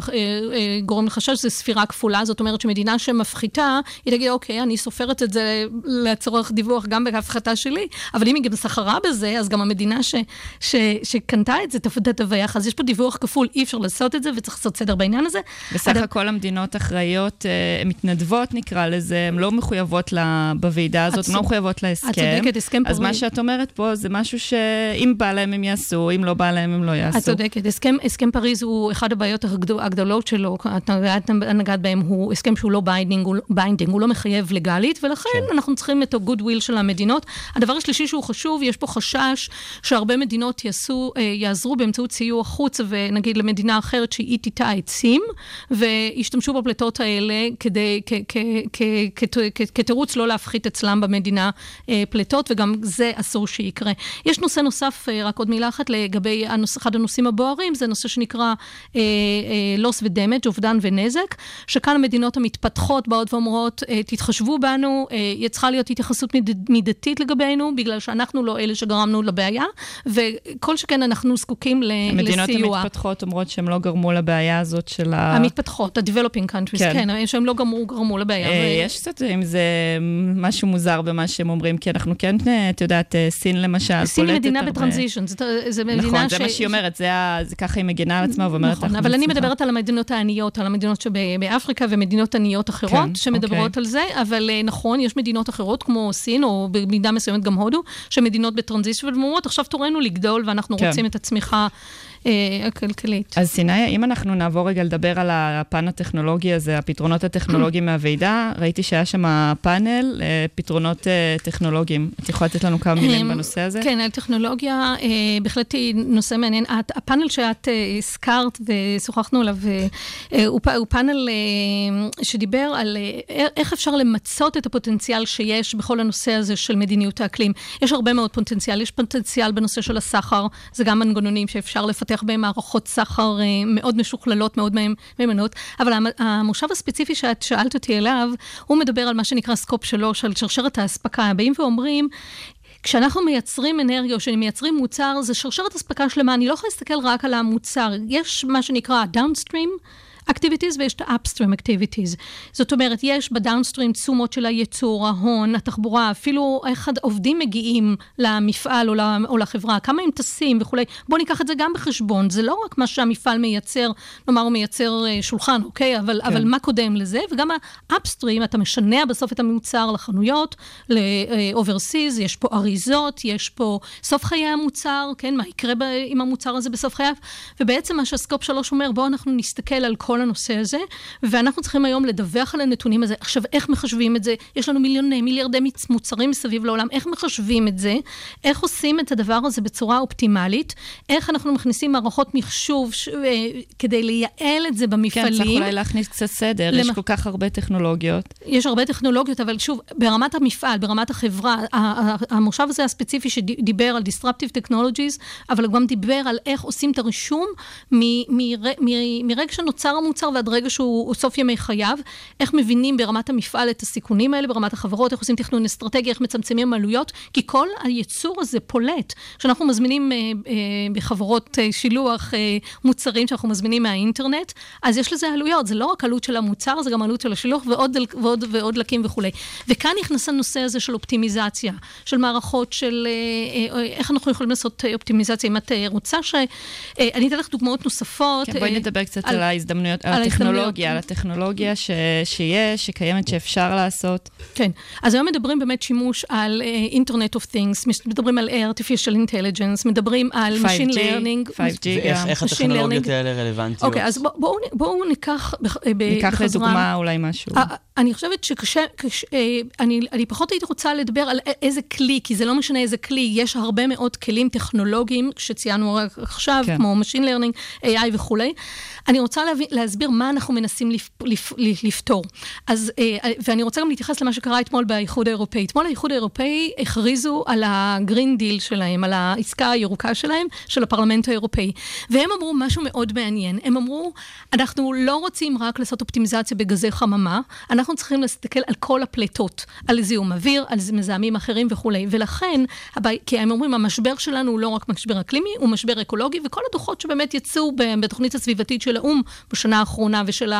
אה, גורם לחשש זה ספירה כפולה, זאת אומרת שמדינה שמפחיתה, היא תגיד, אוקיי, אני סופרת את זה לצורך דיווח גם בהפחתה שלי, אבל אם היא גם סחרה בזה, אז גם המדינה ש... ש... שקנתה את זה תפ- תדווח, אז יש פה דיווח כפול, אי אפשר לעשות את זה וצריך לעשות סדר בעניין הזה. בסך הד- הכל המדינות אחראיות, אה, מתנדבות נקרא לזה, הן לא מחויבות ל- בוועידה הזאת, הן לא מחויבות להסכם. את צודקת, הסכם אז מה שאת אומרת פה זה משהו שאם בא להם הם יעשו, אם לא בא להם הם לא יעשו. את צודקת. הסכם, הסכם פריז הוא אחד הבעיות הגדול, הגדולות שלו, את נגעת, בהם, הוא הסכם שהוא לא binding, הוא, binding, הוא לא מחייב לגלית, ולכן כן. אנחנו צריכים את ה-good will של המדינות. הדבר השלישי שהוא חשוב, יש פה חשש חשש שהרבה מדינות יעשו, אה, יעזרו באמצעות סיוע חוץ, ונגיד למדינה אחרת שהיא תיטע עצים, וישתמשו בפליטות האלה כדי, כתירוץ לא להפחית אצלם במדינה אה, פליטות, וגם זה אסור שיקרה. יש נושא נוסף, אה, רק עוד מילה אחת, לגבי הנוס, אחד הנושאים הבוערים, זה נושא שנקרא אה, אה, loss ו-damage, אובדן ונזק, שכאן המדינות המתפתחות באות ואומרות, אה, תתחשבו בנו, אה, צריכה להיות התייחסות מיד, מידתית לגבינו, בגלל שאנחנו לא אלה שגרמנו לבעיה, וכל שכן אנחנו זקוקים ל- המדינות לסיוע. המתפתחות אומרות שהם לא גרמו לבעיה הזאת של ה... המתפתחות, ה-developing countries, כן. כן, שהם לא גרמו, גרמו לבעיה. אה, ו- יש קצת עם זה משהו מוזר במה שהם אומרים, כי אנחנו כן, אה, את יודעת, אה, סין למשל, סין היא פולטת מדינה הרבה- בטרנזישן, זאת- זה מדינה נכון, ש... זה מה שהיא אומרת, זה ה- זה ככה היא מגינה על עצמה ואומרת, נכון, אבל אני. מדברת על המדינות העניות, על המדינות שבאפריקה ומדינות עניות אחרות, כן, שמדברות אוקיי. על זה, אבל אה, נכון, יש מדינות אחרות, כמו סין, או במידה מסוימת גם הודו, שמדינות בטרנזישן, ואומרות, עכשיו תורנו לגדול, ואנחנו כן. רוצים את הצמיחה הכלכלית. אז סיני, אם אנחנו נעבור רגע לדבר על הפן הטכנולוגי הזה, הפתרונות הטכנולוגיים מהוועידה, ראיתי שהיה שם פאנל, אה, פתרונות אה, טכנולוגיים. את יכולה לתת לנו כמה מילים בנושא הזה? כן, על טכנולוגיה, אה, בהחלט היא נושא מעניין. את- הפאנל שאת אה, הזכרת ושוחחנו עליו, אה, אה, הוא פאנל אה, שדיבר על אה, איך אפשר למצות את הפוטנציאל שיש בכל הנושא הזה של מדיניות האקלים. יש הרבה מאוד פוטנציאל, יש פוטנציאל בנושא של הסחר, זה גם מנגנונים שאפשר לפתח בהם מערכות סחר אה, מאוד משוכללות, מאוד מהימ- מהימנות, אבל המ- המושב הספציפי שאת שאלת אותי עליו, הוא מדבר על מה שנקרא סקופ 3, על שרשרת האספקה. באים ואומרים, כשאנחנו מייצרים אנרגיה או שמייצרים מוצר, זה שרשרת אספקה שלמה, אני לא יכולה להסתכל רק על המוצר. יש מה שנקרא דאונסטרים. Activities ויש את ה-upstream activities. זאת אומרת, יש בדאונסטרים תשומות של הייצור, ההון, התחבורה, אפילו איך עובדים מגיעים למפעל או, לחברה, כמה הם טסים וכולי. בואו ניקח את זה גם בחשבון. זה לא רק מה שהמפעל מייצר, נאמר הוא מייצר אה, שולחן, אוקיי? אבל, כן. אבל מה קודם לזה? וגם ה-upstream, אתה משנע בסוף את המוצר לחנויות, ל-overseas, יש פה אריזות, יש פה סוף חיי המוצר, כן? מה יקרה ב- עם המוצר הזה בסוף חייו? ובעצם מה שהסקופ 3 אומר, בואו אנחנו נסתכל על כל הנושא הזה, ואנחנו צריכים היום לדווח על הנתונים הזה. עכשיו, איך מחשבים את זה? יש לנו מיליוני, מיליארדי מוצרים מסביב לעולם, איך מחשבים את זה? איך עושים את הדבר הזה בצורה אופטימלית? איך אנחנו מכניסים מערכות מחשוב ש... אה, כדי לייעל את זה כן, במפעלים? צריך אולי להכניס קצת סדר, יש למ- כל כך הרבה טכנולוגיות. יש הרבה טכנולוגיות, אבל שוב, ברמת המפעל, ברמת החברה, המושב הזה הספציפי שדיבר על Disruptive Technologies, אבל הוא גם דיבר על איך עושים את הרישום מ- מר- מ- מרגע שנוצר המוצר ועד רגע שהוא סוף ימי חייו, איך מבינים ברמת המפעל את הסיכונים האלה, ברמת החברות, איך עושים תכנון אסטרטגי, איך מצמצמים עלויות, כי כל היצור הזה פולט. כשאנחנו מזמינים אה, אה, בחברות אה, שילוח אה, מוצרים שאנחנו מזמינים מהאינטרנט, אז יש לזה עלויות, זה לא רק עלות של המוצר, זה גם עלות של השילוח ועוד, דל- ועוד, ועוד דלקים וכולי. וכאן נכנס הנושא הזה של אופטימיזציה, של מערכות של אה, אה, איך אנחנו יכולים לעשות אה, אופטימיזציה. אם את אה, רוצה ש... אה, אני אתן לך דוגמאות נוספות. כן, בואי אה, נדבר קצת על- על ההזדמנויות, על על הטכנולוגיה, על ההזדמנויות. הטכנולוגיה ש- שיש, שקיימת, שאפשר לעשות. כן, אז היום מדברים באמת שימוש על אה, אינטרנט אוף things, מדברים על artificial intelligence, מדברים על 5G, machine learning. 5G ואיך גם. איך הטכנולוגיות. האלה רלוונטיות? אוקיי, אז בוא- בואו בואו ניקח בח- ב- ניקח בחזרה- לדוגמה אולי משהו. אה, אני חושבת שקשה, קש, אה, אני, אני פחות הייתי רוצה לדבר על איזה כלי, כי זה לא משנה איזה כלי, יש הרבה מאוד כלים טכנולוגיים שציינו רק עכשיו, כן. כן. כמו Machine Learning, AI וכולי. אני רוצה להבין, להסביר מה אנחנו מנסים לפ, לפ, לפתור. אז, אה, ואני רוצה גם להתייחס למה שקרה אתמול באיחוד האירופאי. אתמול האיחוד האירופאי הכריזו על ה Green Deal שלהם, על העסקה הירוקה שלהם, של הפרלמנט האירופאי. והם אמרו משהו מאוד מעניין. הם אמרו, אנחנו לא רוצים רק לעשות אופטימיזציה בגזי חממה, אנחנו צריכים להסתכל על כל הפליטות, על זיהום אוויר, על מזהמים אחרים וכולי. ולכן, כי הם אומרים, המשבר שלנו הוא לא רק משבר אקלימי, הוא משבר אקולוגי, וכל הדוחות שבאמת יצאו בתוכנית הסביבתית של האו"ם בשנה האחרונה ושל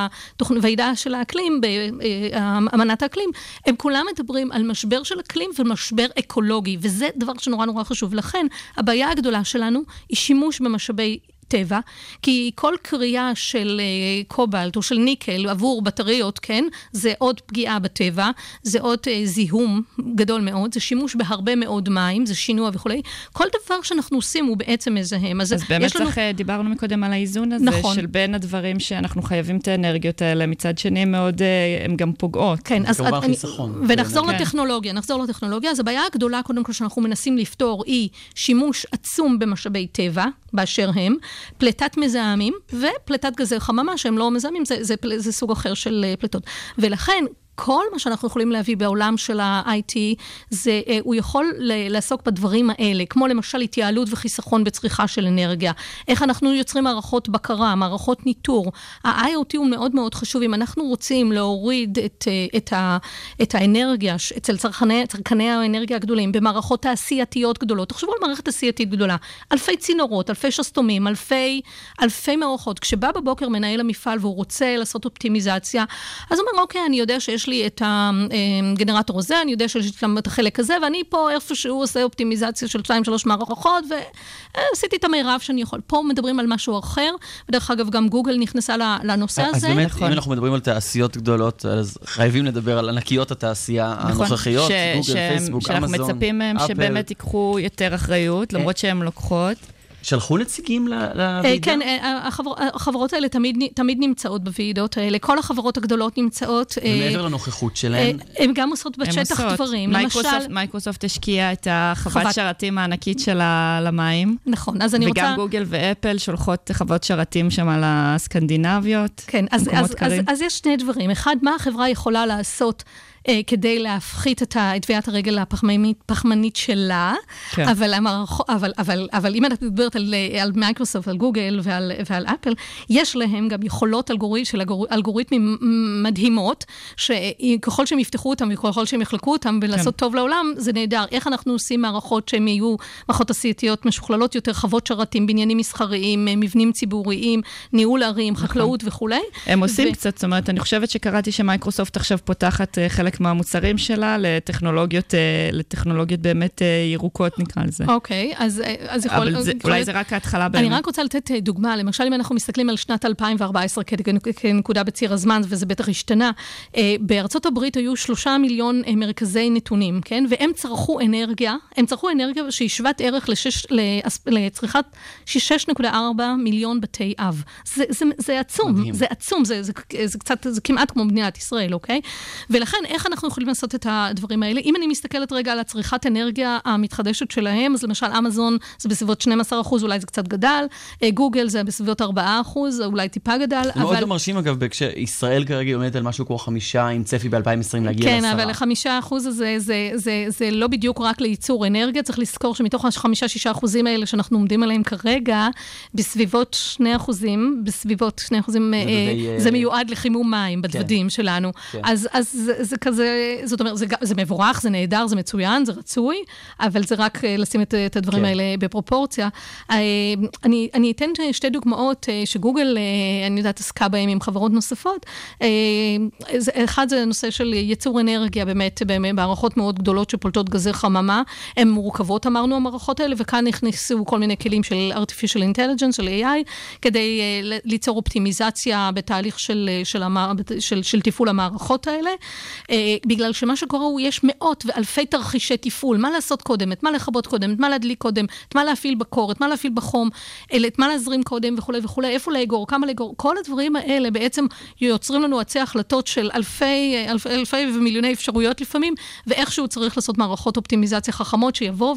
הוועידה של האקלים, באמנת האקלים, הם כולם מדברים על משבר של אקלים ומשבר אקולוגי, וזה דבר שנורא נורא חשוב. לכן, הבעיה הגדולה שלנו היא שימוש במשאבי טבע, כי כל קריאה של אה, קובלט או של ניקל עבור בטריות, כן, זה עוד פגיעה בטבע, זה עוד אה, זיהום גדול מאוד, זה שימוש בהרבה מאוד מים, זה שינוע וכולי. כל דבר שאנחנו עושים הוא בעצם מזהם. אז, אז באמת לנו... צריך, אה, דיברנו מקודם על האיזון הזה, נכון. של בין הדברים שאנחנו חייבים את האנרגיות האלה, מצד שני הם מאוד, אה, הן גם פוגעות. כן, אז כמובן אני- חיסכון. ונחזור כן. לטכנולוגיה, נחזור לטכנולוגיה. אז הבעיה הגדולה, קודם כל, שאנחנו מנסים לפתור, היא שימוש עצום במשאבי טבע, באשר הם, פליטת מזהמים ופליטת גזי חממה, שהם לא מזהמים, זה, זה, פל- זה סוג אחר של אה, פליטות. ולכן, כל מה שאנחנו יכולים להביא בעולם של ה-IT, זה, אה, הוא יכול לעסוק בדברים האלה, כמו למשל התייעלות וחיסכון בצריכה של אנרגיה. איך אנחנו יוצרים מערכות בקרה, מערכות ניטור. ה-IoT הוא מאוד מאוד חשוב. אם אנחנו רוצים להוריד את, אה, את, ה, את האנרגיה אצל צרכני, צרכני האנרגיה הגדולים במערכות תעשייתיות גדולות, תחשבו על מערכת תעשייתית גדולה. אלפי צינורות, אלפי שסתומים, אלפי, אלפי מערכות. כשבא בבוקר מנהל המפעל והוא רוצה לעשות אופטימיזציה, אז הוא אומר, אוקיי, אני יודע שיש לי את הגנרטור הזה, אני יודע שיש לי את החלק הזה, ואני פה איפשהו עושה אופטימיזציה של שתיים, שלוש מערכות, ועשיתי את המרב שאני יכול. פה מדברים על משהו אחר, ודרך אגב, גם גוגל נכנסה לנושא אז הזה. באמת, אם אנחנו מדברים על תעשיות גדולות, אז חייבים לדבר על ענקיות התעשייה נכון. הנוכחיות, ש- גוגל, פייסבוק, שאנחנו אמזון, מצפים מהם אפל. שבאמת ייקחו יותר אחריות, למרות שהן לוקחות. שלחו נציגים אה, לוועידה? כן, אה, החבר- החברות האלה תמיד, תמיד נמצאות בוועידות האלה. כל החברות הגדולות נמצאות. אה, ומעבר לנוכחות אה, שלהן, הן גם עושות בשטח עושות. דברים. מייקרוסופט- למשל, מייקרוסופט השקיעה את החוות חוות- שרתים הענקית שלה למים. נכון, אז אני וגם רוצה... גוגל ואפל שולחות חוות שרתים שם על הסקנדינביות. כן, אז, אז, אז, קרים. אז יש שני דברים. אחד, מה החברה יכולה לעשות אה, כדי להפחית את טביעת הרגל הפחמנית פחמנית שלה, כן. אבל, המערכו, אבל, אבל, אבל אם את מדברת על, אה, על מייקרוסופט, על גוגל ועל, ועל אפל, יש להם גם יכולות אלגורית, של אלגור, אלגוריתמים מדהימות, שככל שהם יפתחו אותם וככל שהם יחלקו אותם ולעשות כן. טוב לעולם, זה נהדר. איך אנחנו עושים מערכות שהן יהיו מערכות תעשייתיות משוכללות יותר, חוות שרתים, בניינים מסחריים, אה, מבנים ציבוריים, ניהול ערים, חקלאות וכולי. הם עושים ו- קצת, זאת אומרת, אני חושבת שקראתי שמייקרוסופט עכשיו פותחת אה, חלק מהמוצרים שלה לטכנולוגיות, אה, לטכנולוגיות באמת אה, ירוקות, נקרא לזה. אוקיי, אז, אה, אז יכול... אבל זה, יכול אולי זה רק ההתחלה באמת. אני רק רוצה לתת דוגמה, למשל אם אנחנו מסתכלים על שנת 2014 כ- כ- כנקודה בציר הזמן, וזה בטח השתנה, בארצות הברית היו שלושה מיליון מרכזי נתונים, כן? והם צרכו אנרגיה, הם צרכו אנרגיה שהיא שוות ערך לשש, לאס- לצריכת 6.4 מיליון בתי אב. זה, זה, זה עצום, מדהים. זה עצום, זה, זה, זה קצת, זה כמעט כמו מדינת ישראל, אוקיי? ולכן, איך אנחנו יכולים לעשות את הדברים האלה? אם אני מסתכלת רגע על הצריכת אנרגיה המתחדשת שלהם, אז למשל אמזון זה בסביבות 12 אחוז, אולי זה קצת גדל, אה, גוגל זה בסביבות 4 אחוז, אולי טיפה גדל, זה מאוד אבל... לא מרשים אגב, כשישראל כרגע עומדת על משהו כמו חמישה, עם צפי ב-2020 להגיע כן, לעשרה. אבל החמישה אחוז הזה, זה, זה, זה לא בדיוק רק לייצור אנרגיה, צריך לזכור שמתוך החמישה-שישה אחוזים האלה שאנחנו עומדים עליהם כרגע, בסביבות שני אחוזים, בסביבות שני אחוזים, זה אה, אה, זה מיועד לחימום מים בדוודים שלנו. כן. אז, אז זה, זה כזה, זאת אומרת, זה, זה מבורך, זה נהדר, זה מצוין, זה רצוי, אבל זה רק אה, לשים את, את הדברים כן. האלה בפרופורציה. אה, אני, אני אתן שתי דוגמאות אה, שגוגל, אה, אני יודעת, עסקה בהן עם חברות נוספות. אה, אחד זה נושא של ייצור אנרגיה, באמת, במערכות מאוד גדולות שפולטות גזי חממה. הן מורכבות, אמרנו, המערכות האלה, וכאן נכנסו כל מיני כלים של artificial intelligence, של AI, כדי אה, ליצור אופטימיזציה בתהליך של, אה, של, המע... של, של תפעול המערכות האלה. אה, בגלל שמה שקורה הוא, יש מאות ואלפי תרחישי תפעול, מה לעשות קודם, את מה לכבות קודם, את מה להדליק קודם, את מה להפעיל בקור, את מה להפעיל בחום, את מה להזרים קודם? וכולי וכולי, איפה לאגור, כמה לאגור, כל הדברים האלה בעצם יוצרים לנו עצי החלטות של אלפי, אלפי, אלפי ומיליוני אפשרויות לפעמים, ואיכשהו צריך לעשות מערכות אופטימיזציה חכמות שיבואו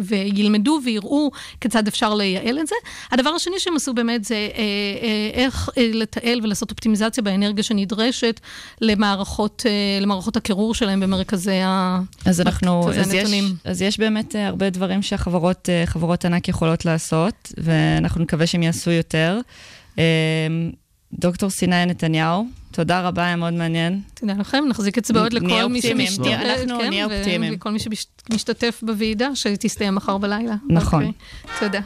וילמדו ויראו כיצד אפשר לייעל את זה. הדבר השני שהם עשו באמת זה אה, אה, איך אה, לתעל ולעשות אופטימיזציה באנרגיה שנדרשת למערכות, אה, למערכות הקירור שלהם במרכזי ה... אז אנחנו, אז יש. אז יש באמת אה, הרבה דברים שהחברות אה, חברות ענק יכולות לעשות, ואנחנו נקווה שהם יעשו יותר. אה, דוקטור סיני נתניהו, תודה רבה, היה מאוד מעניין. תודה לכם, נחזיק אצבעות לכל מי. שמשתתף, אנחנו כן, נהיה ו- אופטימיים. וכל מי שמשתתף בוועידה, שתסתיים מחר בלילה. נכון. אוקיי, תודה.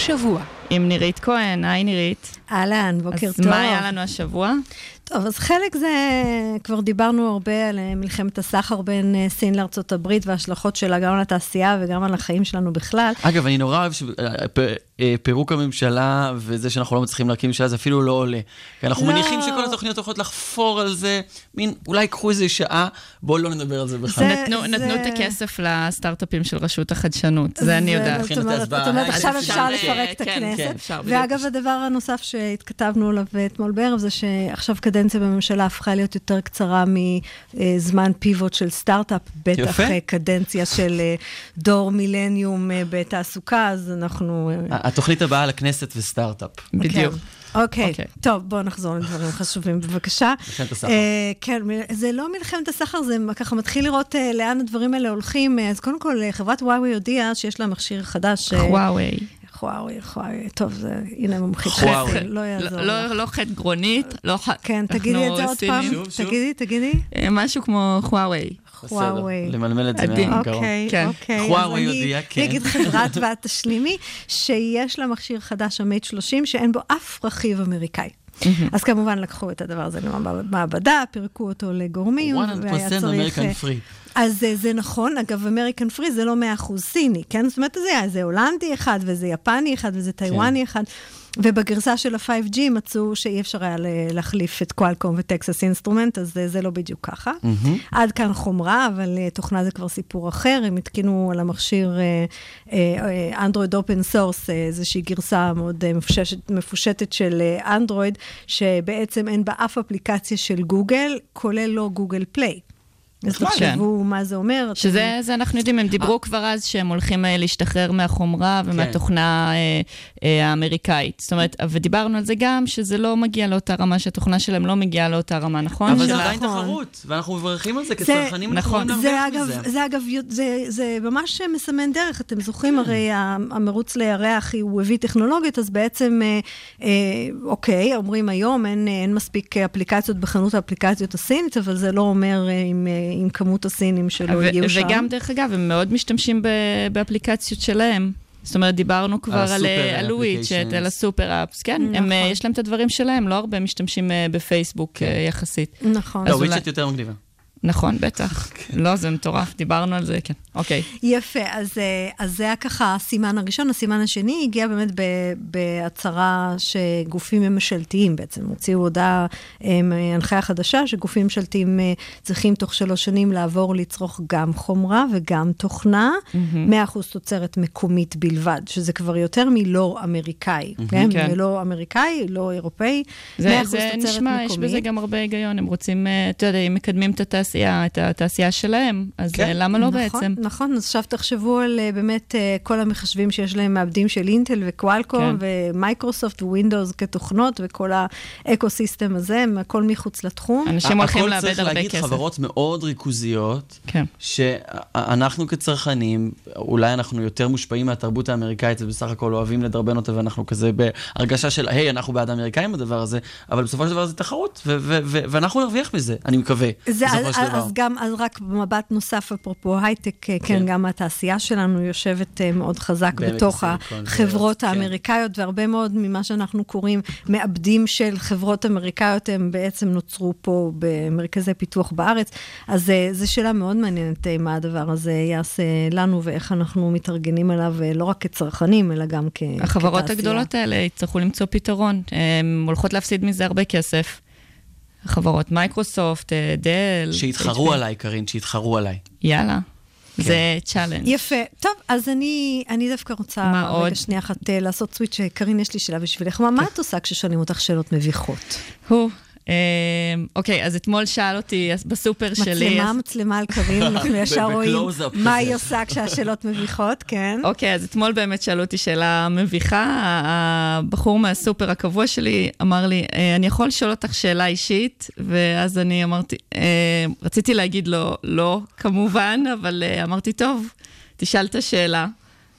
השבוע. עם נירית כהן, היי נירית. אהלן, בוקר אז טוב. מה היה לנו השבוע? טוב, אז חלק זה, כבר דיברנו הרבה על אה, מלחמת הסחר בין אה, סין לארצות הברית וההשלכות שלה גם על התעשייה וגם על החיים שלנו בכלל. אגב, אני נורא אוהב שפירוק הממשלה וזה שאנחנו לא מצליחים להקים ממשלה, זה אפילו לא עולה. כי אנחנו לא. מניחים שכל התוכניות הולכות לחפור על זה, מין, אולי קחו איזה שעה, בואו לא נדבר על זה בכלל. זה- נתנו, נתנו את הכסף לסטארט-אפים של רשות החדשנות, זה אני יודעת. זאת אומרת, זאת אומרת, אז עכשיו אפשר, אפשר אה, לפרק את כן, הכנסת. כן, אפשר, בדיוק. ואגב, הדבר הנוסף שהתכתבנו עליו אתמול בערב, זה שעכשיו קדנציה בממשלה הפכה להיות יותר קצרה מזמן פיבוט של סטארט-אפ, בטח יפה. אה, קדנציה של אה, דור מילניום אה, בתעסוקה, אז אנחנו... התוכנית הבאה לכנסת וסטארט-אפ. בדיוק. אוקיי, אוקיי. טוב, בואו נחזור לדברים חשובים, בבקשה. מלחמת הסחר. אה, כן, זה לא מלחמת הסחר, זה ככה מתחיל לראות אה, לאן הדברים האלה הולכים. אה, אז קודם כל, אה, חברת וואוי הודיעה שיש לה מכשיר חדש. וואווי. וואוי, וואוי, טוב, זה, הנה מומחית. חסד, לא יעזור לא- לך. לא חטא גרונית, לא ח... כן, תגידי את זה עוד פעם. תגידי, תגידי. אה, משהו כמו חוואוי. וואוי. למלמל את זה. מהגרון. אוקיי, כן. אוקיי. וואוי אז אני הודיעה, כן. אגיד חברת ואת תשלימי, שיש לה מכשיר חדש, המייט 30, שאין בו אף רכיב אמריקאי. אז כמובן לקחו את הדבר הזה למעבדה, פירקו אותו לגורמים, 100% והיה צריך... אה, American free. אז זה נכון, אגב, American free זה לא 100% סיני, כן? זאת אומרת, זה, זה הולנדי אחד, וזה יפני אחד, וזה טיוואני אחד. ובגרסה של ה-5G מצאו שאי אפשר היה להחליף את קואלקום וטקסס אינסטרומנט, אז זה, זה לא בדיוק ככה. עד כאן חומרה, אבל אה, תוכנה זה כבר סיפור אחר. הם התקינו על המכשיר אנדרואיד open source, איזושהי גרסה מאוד אה, מפוששת, מפושטת של אנדרואיד, שבעצם אין בה אף אפליקציה של גוגל, כולל לא גוגל פליי. אז כן. תחשבו מה זה אומר. אתם- שזה זה אנחנו יודעים, הם דיברו כבר אז שהם הולכים אה, להשתחרר מהחומרה ומהתוכנה אה, אה, האמריקאית. זאת אומרת, ודיברנו על זה גם, שזה לא מגיע לאותה רמה, שהתוכנה שלהם לא מגיעה לאותה רמה, נכון? אבל זה ה- עדיין נכון. תחרות, ואנחנו מברכים על זה זה- כצרכנים, אנחנו נכון. יכולים זה להרוויח אגב, מזה. זה אגב, זה, זה ממש מסמן דרך. אתם זוכרים, הרי ה- המרוץ לירח, הוא הביא טכנולוגיות, אז בעצם, אה, אה, אוקיי, אומרים היום, אין, אה, אין מספיק אפליקציות בחנות האפליקציות הסינית, אבל זה לא אומר אה, עם, אה, עם כמות הסינים שלא ו- הגיעו שם. וגם, דרך אגב, הם מאוד משתמשים ב- באפליקציות שלהם. זאת אומרת, דיברנו כבר על הסופר אה, על וויצ'ט, applications. על הסופר אפס, כן, הם, אה, נכון. יש להם את הדברים שלהם, לא הרבה משתמשים אה, בפייסבוק אה, יחסית. נכון. לא, אז אולי- וויצ'ט יותר מגניבה. נכון, בטח. לא, זה מטורף, דיברנו על זה, כן. אוקיי. יפה, אז, אה, אז זה היה ככה הסימן הראשון. הסימן השני הגיע באמת ב- בהצהרה שגופים ממשלתיים בעצם הוציאו הודעה, אה, הנחיה חדשה, שגופים ממשלתיים אה, צריכים תוך שלוש שנים לעבור לצרוך גם חומרה וגם תוכנה, 100% תוצרת מקומית בלבד, שזה כבר יותר מלא אמריקאי, כן? כן. ולא אמריקאי, לא אירופאי, 100% זה, תוצרת זה מקומית. נשמע, יש בזה גם הרבה היגיון, הם רוצים, אתה יודע, הם מקדמים את התעשייה, את התעשייה שלהם, אז כן. אה, למה לא נכון, בעצם? נכון, אז עכשיו תחשבו על אה, באמת אה, כל המחשבים שיש להם מעבדים של אינטל וקואלקום כן. ומייקרוסופט ווינדוס כתוכנות וכל ה ecosystem הזה, הם הכל מחוץ לתחום. אנשים הולכים הכל לאבד צריך הרבה להגיד כסף. חברות מאוד ריכוזיות, כן. שאנחנו כצרכנים, אולי אנחנו יותר מושפעים מהתרבות האמריקאית ובסך הכל אוהבים לדרבן אותה ואנחנו כזה בהרגשה של, היי, אנחנו בעד האמריקאים בדבר הזה, אבל בסופו של דבר זה תחרות, ו- ו- ו- ואנחנו נרוויח מזה, אני מקווה, זה, אז, דבר. אז גם, אז רק במבט נוסף, אפרופו הייטק, אה, כן, כן. גם התעשייה שלנו יושבת אה, מאוד חזק בתוך החברות כן. האמריקאיות, והרבה מאוד ממה שאנחנו קוראים מעבדים של חברות אמריקאיות, הם בעצם נוצרו פה במרכזי פיתוח בארץ. אז אה, זו שאלה מאוד מעניינת מה הדבר הזה יעשה לנו ואיך אנחנו מתארגנים עליו, לא רק כצרכנים, אלא גם כ- כתעשייה. החברות הגדולות האלה יצטרכו למצוא פתרון, הן הולכות להפסיד מזה הרבה כסף. חברות מייקרוסופט, אה, דל. שיתחרו HP. עליי, קארין, שיתחרו עליי. יאללה, כן. זה challenge. יפה. טוב, אז אני, אני דווקא רוצה מה רגע עוד? שנייה אחת אה, לעשות switch. קארין, יש לי שאלה בשבילך. מה, מה את עושה כששואלים אותך שאלות מביכות? הו, אה, אוקיי, אז אתמול שאל אותי בסופר שלי... מצלמה, מצלמה על קארין, אנחנו ישר רואים מה. היא עושה כשהשאלות מביכות, כן. אוקיי, אז אתמול באמת שאלו אותי שאלה מביכה. הבחור מהסופר הקבוע שלי אמר לי, "אה, אני יכול לשאול אותך שאלה אישית? ואז אני אמרתי, "אה, רציתי להגיד לו, לא, כמובן, אבל אה, אמרתי, טוב, תשאל את השאלה.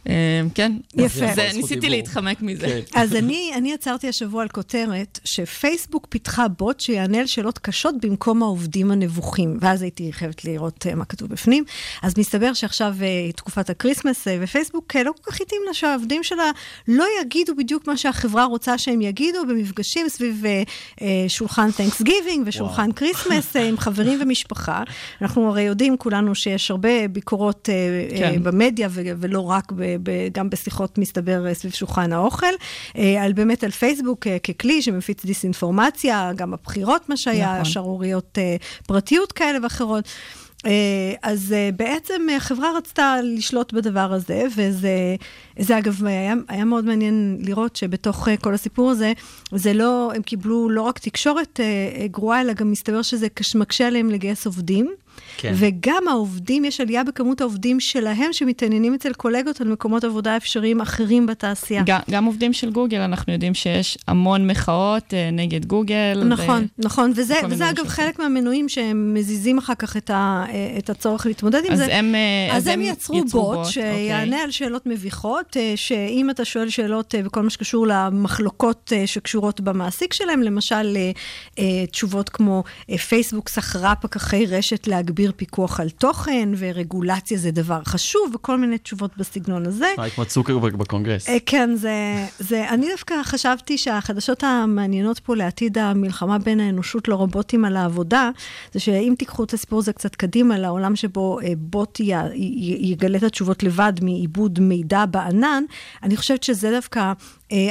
אה, כן, יפה. זה- ניסיתי דיבור. להתחמק מזה. כן. אז אני, אני עצרתי השבוע על כותרת שפייסבוק פיתחה בוט שיענה על שאלות קשות במקום העובדים הנבוכים. ואז הייתי חייבת לראות אה, מה כתוב בפנים. אז מסתבר שעכשיו אה, תקופת הקריסמס, ופייסבוק לא כל כך התאים לה שהעובדים שלה לא יגידו בדיוק מה שהחברה רוצה שהם יגידו במפגשים סביב שולחן Thanksgiving ושולחן קריסמס עם חברים ומשפחה. אנחנו הרי יודעים כולנו שיש הרבה ביקורות כן. במדיה ולא רק, ב- גם בשיחות מסתבר אה, סביב שולחן האוכל, אה, על באמת על פייסבוק אה, ככלי שמפיץ דיסאינפורמציה, גם הבחירות, מה שהיה, נכון. שערוריות פרטיות כאלה ואחרות. אז בעצם החברה רצתה לשלוט בדבר הזה, וזה זה אגב היה, היה מאוד מעניין לראות שבתוך כל הסיפור הזה, זה לא, הם קיבלו לא רק תקשורת גרועה, אלא גם מסתבר שזה קש- מקשה עליהם לגייס עובדים. כן. וגם העובדים, יש עלייה בכמות העובדים שלהם שמתעניינים אצל קולגות על מקומות עבודה אפשריים אחרים בתעשייה. גם, גם עובדים של גוגל, אנחנו יודעים שיש המון מחאות אה, נגד גוגל. נכון, נכון, וזה, וכל מיני וזה אגב. חלק מהמנויים שהם מזיזים אחר כך את, ה, אה, את הצורך להתמודד עם אז זה. הם, אה, אז הם יצרו בוט אוקיי. שיענה על שאלות מביכות, אה, שאם אתה שואל שאלות אה, בכל מה שקשור למחלוקות אה, שקשורות במעסיק שלהם, למשל אה, אה, תשובות כמו אה, פייסבוק שכרה פקחי רשת להגביר פיקוח על תוכן, ורגולציה זה דבר חשוב, וכל מיני תשובות בסגנון הזה. אה, כמו צוקרברג בקונגרס. אה, כן, זה, זה, אני דווקא חשבתי שהחדשות המעניינות פה לעתיד המלחמה בין האנושות לרובוטים על העבודה, זה שאם תיקחו את הסיפור הזה קצת קדימה לעולם שבו אה, בוט י, י, יגלה את התשובות לבד מעיבוד מידע בענן, אני חושבת שזה דווקא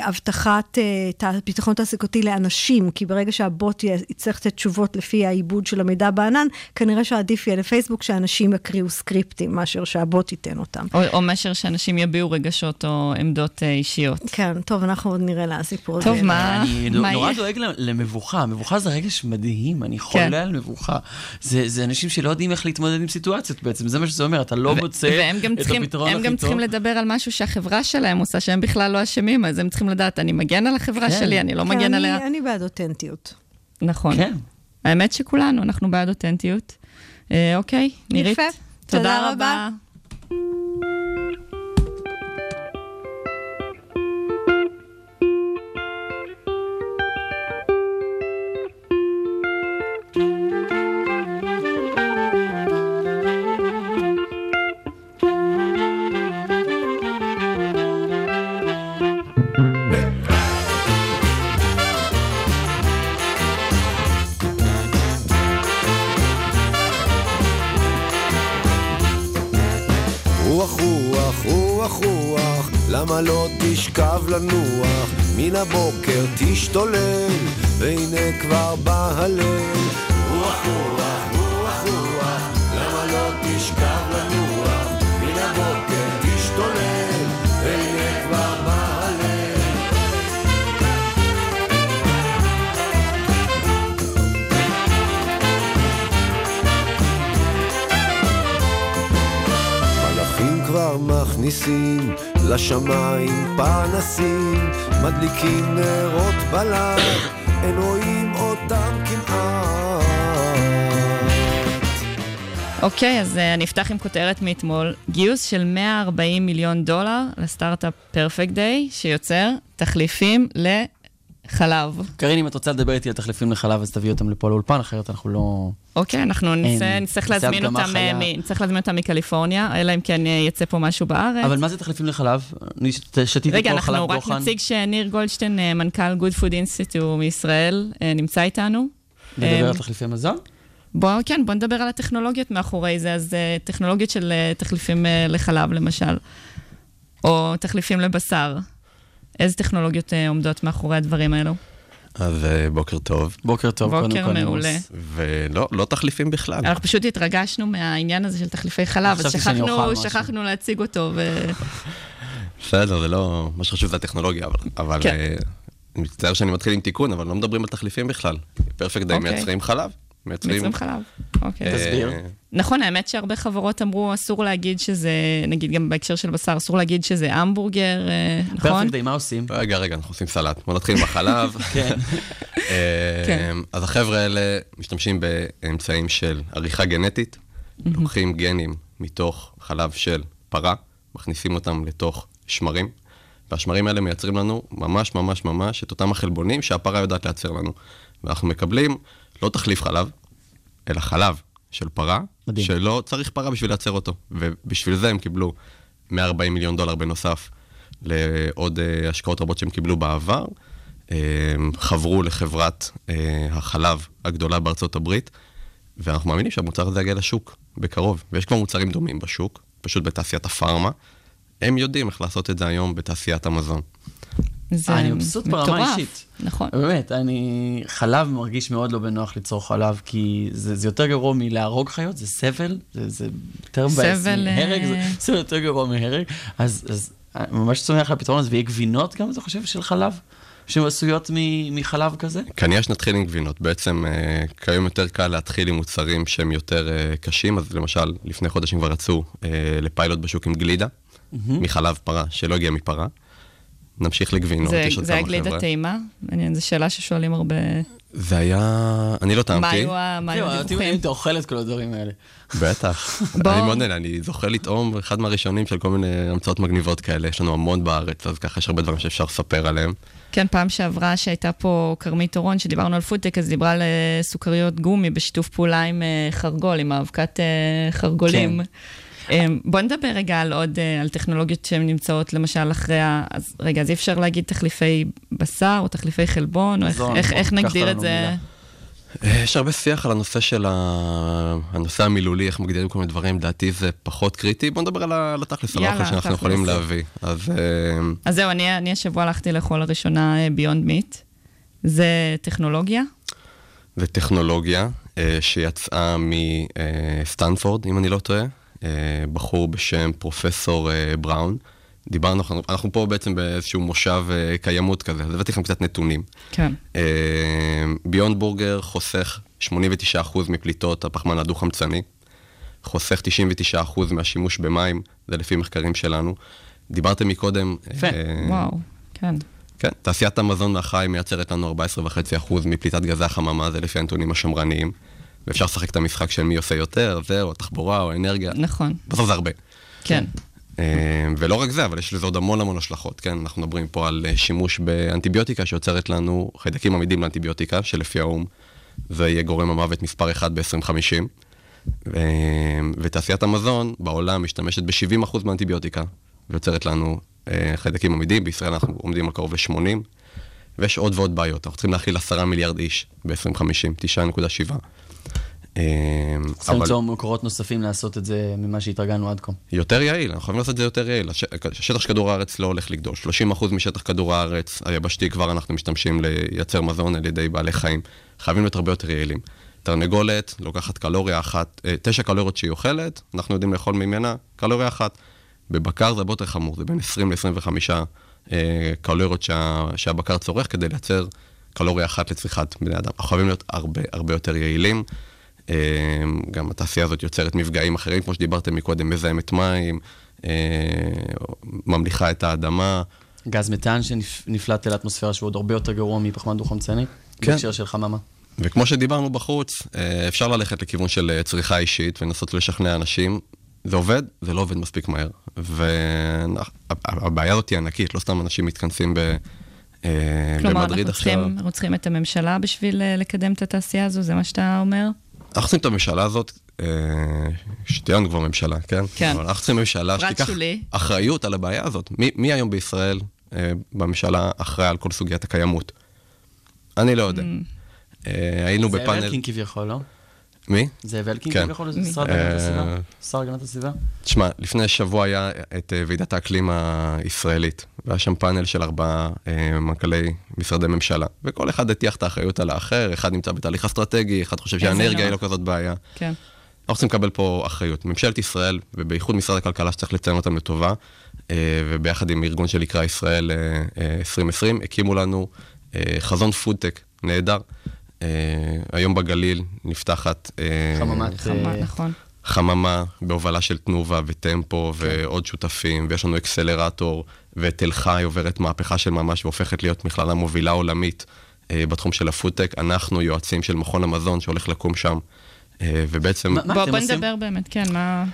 הבטחת אה, ביטחון תעסוקתי לאנשים, כי ברגע שהבוט יצטרך לתת תשובות לפי העיבוד של המידע בענן, כנראה שעדיף יהיה לפייסבוק שאנשים יקריאו סקריפטים, מאשר שהבוט ייתן אותם. או, או מאשר שאנשים יביעו רגשות או עמדות אה, אישיות. כן, טוב, אנחנו עוד נראה לסיפור הזה. טוב, מה, אני מה נורא יהיה? דואג למבוכה, מבוכה זה רגש מדהים, אני חולה על מבוכה. זה זה אנשים שלא יודעים איך להתמודד עם סיטואציות בעצם, זה מה שזה אומר, אתה לא מוצא והם גם את הפתרון הם הכי גם טוב. צריכים לדבר על משהו שהחברה שלהם עושה, שהם בכלל לא אשמים, אז הם צריכים לדעת, אני מגן על החברה כן. שלי, אני לא כן, מגן אני- עליה. אני בעד אותנטיות. נכון. כן. האמת שכולנו, אנחנו בעד אותנטיות. אה, אוקיי, נירית. יפה. תודה תודה רבה. רבה. לא תשכב לנוח. מן הבוקר תשתולל והנה כבר בא הליל רוח רוח רוח לא כבר מכניסים לשמיים פנסים, מדליקים נרות בלב, אין רואים אותם כמעט. אוקיי, אז אה, אני אפתח עם כותרת מאתמול. גיוס של 140 מיליון דולר לסטארט-אפ פרפקט דיי, שיוצר תחליפים לחלב. קרין, אם את רוצה לדבר איתי על תחליפים לחלב, אז תביאי אותם לפה לאולפן, אחרת אנחנו לא... אוקיי, אנחנו. נצטרך להזמין אותם. אה, נצטרך להזמין אותם מקליפורניה, אלא אם כן אה, יצא פה משהו בארץ. אבל מה זה תחליפים לחלב? אני שתיתי רגע, פה חלב אנחנו רק דוחן. נציג שניר גולדשטיין, אה, מנכ"ל Good Food Institute מישראל, נמצא איתנו. לדבר על תחליפי מזון? בוא, כן, בוא נדבר על הטכנולוגיות מאחורי זה. אז טכנולוגיות של תחליפים לחלב, למשל, או תחליפים לבשר. איזה טכנולוגיות uh, עומדות מאחורי הדברים האלו? אז אה, בוקר טוב. בוקר טוב, בוקר קודם כל. מעולה. נימוס. ולא לא תחליפים בכלל. אנחנו פשוט התרגשנו מהעניין הזה של תחליפי חלב, אז שכחנו. שכחנו להציג אותו, ו... בסדר, זה לא... מה שחשוב זה הטכנולוגיה, אבל... אבל כן. אה, אני מצטער שאני מתחיל עם תיקון, אבל לא מדברים על תחליפים בכלל. פרפקט דיי אוקיי. מייצרים חלב. מייצרים חלב. אוקיי. אה, תסביר. נכון, האמת שהרבה חברות אמרו, אסור להגיד שזה, נגיד גם בהקשר של בשר, אסור להגיד שזה המבורגר, אה, נכון? פרפקט דיי, מה עושים? רגע, רגע, אנחנו עושים סלט. בוא נתחיל עם החלב. כן. אה, כן. אז החבר'ה האלה משתמשים באמצעים של עריכה גנטית, לוקחים גנים מתוך חלב של פרה, מכניסים אותם לתוך שמרים, והשמרים האלה מייצרים לנו ממש ממש ממש את אותם החלבונים שהפרה יודעת לייצר לנו. ואנחנו מקבלים לא תחליף חלב, אלא חלב של פרה, מדהים. שלא צריך פרה בשביל לייצר אותו. ובשביל זה הם קיבלו 140 מיליון דולר בנוסף לעוד אה, השקעות רבות שהם קיבלו בעבר. אה, חברו לחברת אה, החלב הגדולה בארצות הברית, ואנחנו מאמינים שהמוצר הזה יגיע לשוק בקרוב. ויש כבר מוצרים דומים בשוק, פשוט בתעשיית הפארמה. הם יודעים איך לעשות את זה היום בתעשיית המזון. זה אני מבסוט ברמה. אישית. נכון. באמת, אני... חלב מרגיש מאוד לא בנוח ליצור חלב, כי זה, זה יותר גרוע מלהרוג חיות, זה סבל, זה, זה יותר מבאס סבל, מהרג, זה אה, סבל יותר גרוע מהרג. אז, אז אני ממש צומח על הפתרון הזה, ויהיה גבינות גם, אתה חושב, של חלב? שהן עשויות מ- מחלב כזה? כנראה שנתחיל עם גבינות. בעצם אה, כיום יותר קל להתחיל עם מוצרים שהם יותר אה, קשים, אז למשל, לפני חודשים כבר יצאו אה, לפיילוט בשוק עם גלידה, מהמם. מחלב פרה, שלא הגיע מפרה. נמשיך לגבינות, זה- יש עוד זה כמה היה גלידה חבר'ה. טעימה? מעניין, זו שאלה ששואלים הרבה. זה היה... אני לא טעמתי. מה היו הדיווחים? אתה אוכל את כל הדברים האלה. בטח. בוא. אני מאוד נהנה, אני זוכר לטעום אחד מהראשונים של כל מיני המצאות מגניבות כאלה, יש לנו המון בארץ, אז ככה יש הרבה דברים שאפשר לספר עליהם. כן, פעם שעברה שהייתה פה כרמית אורון, שדיברנו על פודטק, אז דיברה על אה, סוכריות גומי בשיתוף פעולה עם אה, חרגול, עם האבקת אה, חרגולים. אה, בוא נדבר רגע על עוד, אה, על טכנולוגיות שהן נמצאות, למשל, אחרי ה... אז רגע, אז אי אפשר להגיד תחליפי בשר או תחליפי חלבון, או איך- איך- בוא, איך נגדיר את זה? מילה. אה, יש הרבה שיח על הנושא של ה... הנושא המילולי, איך מגדירים כל מיני דברים, לדעתי זה פחות קריטי. בוא נדבר על התכלס, על האוכל שאנחנו. יכולים להביא. אז אה, אז זהו, אני, אני השבוע הלכתי לאכול לראשונה ביונד מיט. זה טכנולוגיה? זה טכנולוגיה אה, שיצאה מסטנפורד, אם אני לא טועה, בחור בשם פרופסור אה, בראון. דיברנו, אנחנו, אנחנו פה בעצם באיזשהו מושב אה, קיימות כזה, אז הבאתי לכם קצת נתונים. כן. ביונד בורגר חוסך 89% מפליטות הפחמן הדו-חמצני, חוסך 99% מהשימוש במים, זה לפי מחקרים שלנו. דיברתם מקודם... יפה. אה, וואו, כן. כן, תעשיית המזון מהחי מייצרת לנו 14.5% מפליטת גזי החממה, זה לפי הנתונים השמרניים. ואפשר לשחק את המשחק של מי עושה יותר, זה, או תחבורה, או אנרגיה. נכון. בסוף זה הרבה. כן. אה, ולא רק זה, אבל יש לזה עוד המון המון השלכות, כן? אנחנו מדברים פה על אה, שימוש באנטיביוטיקה שיוצרת לנו חיידקים עמידים לאנטיביוטיקה, שלפי האו"ם זה יהיה גורם המוות מספר 1 ב-2050. אה, ותעשיית המזון בעולם משתמשת ב-70% מהאנטיביוטיקה, ויוצרת לנו אה, חיידקים עמידים, בישראל אנחנו עומדים על קרוב ל-80, ויש עוד ועוד בעיות. אנחנו צריכים להכיל 10 מיליארד איש ב-2050, 9.7. אה, צריך למצוא מקורות נוספים לעשות את זה ממה שהתרגלנו עד כה. יותר יעיל, אנחנו חייבים לעשות את זה יותר יעיל. הש- השטח של כדור הארץ לא הולך לגדול. 30% משטח כדור הארץ היבשתי כבר אנחנו משתמשים לייצר מזון על ידי בעלי חיים. חייבים להיות הרבה יותר יעילים. תרנגולת לוקחת קלוריה אחת, אה, תשע קלוריות שהיא אוכלת, אנחנו יודעים לאכול ממנה קלוריה אחת. בבקר זה הרבה יותר חמור, זה בין 20 ל-25 אה, קלוריות שה, שהבקר צורך כדי לייצר קלוריה אחת לצריכת בני אדם. אנחנו חייבים להיות הרבה הרבה יותר יעילים. אה, גם התעשייה הזאת יוצרת מפגעים אחרים, כמו שדיברתם מקודם, מזהמת מים, אה, ממליכה את האדמה. גז מתאן שנפלט אל האטמוספירה שהוא עוד הרבה יותר גרוע מפחמן דו-חמצני, כן. בהקשר של חממה. וכמו שדיברנו בחוץ, אה, אפשר ללכת לכיוון של אה, צריכה אישית ולנסות לשכנע אנשים. זה עובד, זה לא עובד מספיק מהר. והבעיה הזאת היא ענקית, לא סתם אנשים מתכנסים ב... כלומר, במדריד אנחנו עכשיו. צריכים, אנחנו צריכים את הממשלה בשביל לקדם את התעשייה הזו, זה מה שאתה אומר? אנחנו צריכים את הממשלה הזאת, אה, שתהיה לנו כבר ממשלה, כן? כן. אבל אנחנו צריכים ממשלה שתיקח שולי. אחריות על הבעיה הזאת. מי, מי היום בישראל אה, בממשלה אחראי על כל סוגיית הקיימות? אני לא יודע. אה, היינו בפאנל... אלקין כביכול, לא? מי? זאב אלקין כן. כביכול? משרד הגנת אה, הסביבה? שר הגנת הסביבה? תשמע, לפני שבוע היה את אה, ועידת האקלים הישראלית, והיה שם פאנל של ארבעה אה, מנכ"לי משרדי ממשלה, וכל אחד הטיח את האחריות על האחר, אחד נמצא בתהליך אסטרטגי, אחד חושב שהאנרגיה היא לא. כזאת בעיה. כן. אנחנו צריכים לקבל פה אחריות. ממשלת ישראל, ובייחוד משרד הכלכלה שצריך לציין אותם לטובה, אה, וביחד עם ארגון שנקרא ישראל אה, אה, 2020, הקימו לנו אה, חזון פודטק נהדר. אה, היום בגליל נפתחת... אה, חממת... חמה, אה, נכון. חממה בהובלה של תנובה וטמפו ועוד שותפים, ויש לנו אקסלרטור, ותל חי עוברת מהפכה של ממש והופכת להיות מכללה מובילה עולמית אה, בתחום של הפודטק. אנחנו יועצים של מכון המזון שהולך לקום שם, אה, ובעצם... מה- מה בוא, אתם בוא עושים? נדבר באמת, כן, מה...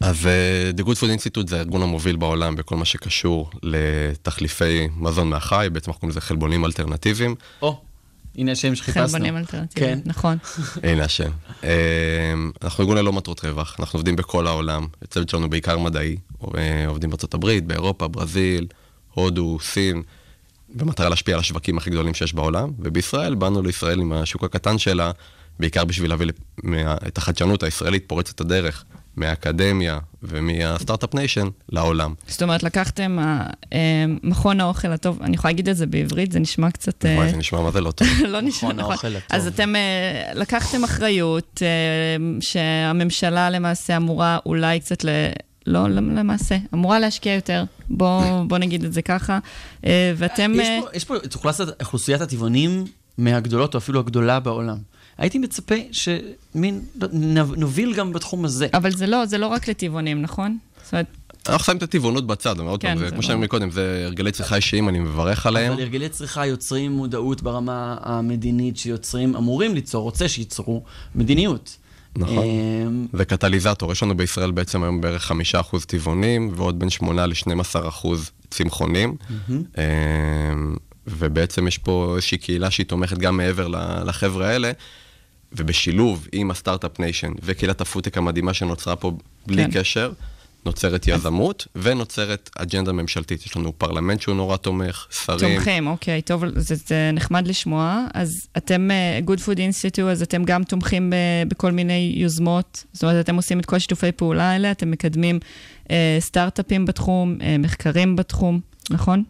אז אה, The Good Food Institute זה הארגון המוביל בעולם בכל מה שקשור לתחליפי מזון מהחי, בעצם אנחנו קוראים לזה חלבונים אלטרנטיביים. או, הנה השם שחיפשנו. חלבונים אלטרנטיביים, כן. נכון. הנה השם. אה, אנחנו ארגון ללא מטרות רווח, אנחנו עובדים בכל העולם, הצוות שלנו בעיקר מדעי, אה, עובדים בארצות הברית, באירופה, ברזיל, הודו, סין, במטרה להשפיע על השווקים הכי גדולים שיש בעולם, ובישראל באנו לישראל עם השוק הקטן שלה, בעיקר בשביל להביא את החדשנות הישראלית פורצת הדרך, מהאקדמיה ומה Start-Up Nation לעולם. זאת אומרת, לקחתם אה, אה, מכון האוכל הטוב, אני יכולה להגיד את זה בעברית, זה נשמע קצת... אה, וואי, זה נשמע מה זה לא טוב. לא נשמע מכון נכון. האוכל הטוב. אז אתם לקחתם אחריות שהממשלה למעשה אמורה אולי קצת ל... לא למעשה, אמורה להשקיע יותר, בוא, בוא נגיד את זה ככה, ואתם... יש פה, יש פה את אוכלוסיית הטבעונים מהגדולות, או אפילו הגדולה בעולם. הייתי מצפה שמין, לא, נוביל גם בתחום הזה. אבל זה לא, זה לא רק לטבעונים, נכון? זאת אומרת, אנחנו שמים את הטבעונות בצד, עוד כן, פעם, כמו לא- שאמרנו מקודם, זה הרגלי צריכה אישיים, אני מברך עליהם. אבל הרגלי צריכה יוצרים מודעות ברמה המדינית שיוצרים, אמורים ליצור, רוצה שייצרו מדיניות. נכון. אמ, זה קטליזטור, יש לנו בישראל בעצם היום בערך חמישה אחוז טבעונים, ועוד בין שמונה ל-12 אחוז צמחונים. אמ, ובעצם יש פה איזושהי קהילה שהיא תומכת גם מעבר לחבר'ה האלה, ובשילוב עם ה Start-Up Nation וקהילת ה-foodtech המדהימה שנוצרה פה בלי כן. קשר, נוצרת יזמות ונוצרת אג'נדה ממשלתית. יש לנו פרלמנט שהוא נורא תומך, שרים. תומכים, אוקיי, טוב, זה, זה נחמד לשמוע. אז אתם, אה, Good Food Institute, אז אתם גם תומכים ב, בכל מיני יוזמות, זאת אומרת, אתם עושים את כל שיתופי פעולה האלה, אתם מקדמים אה, סטארט-אפים בתחום, אה, מחקרים בתחום, נכון?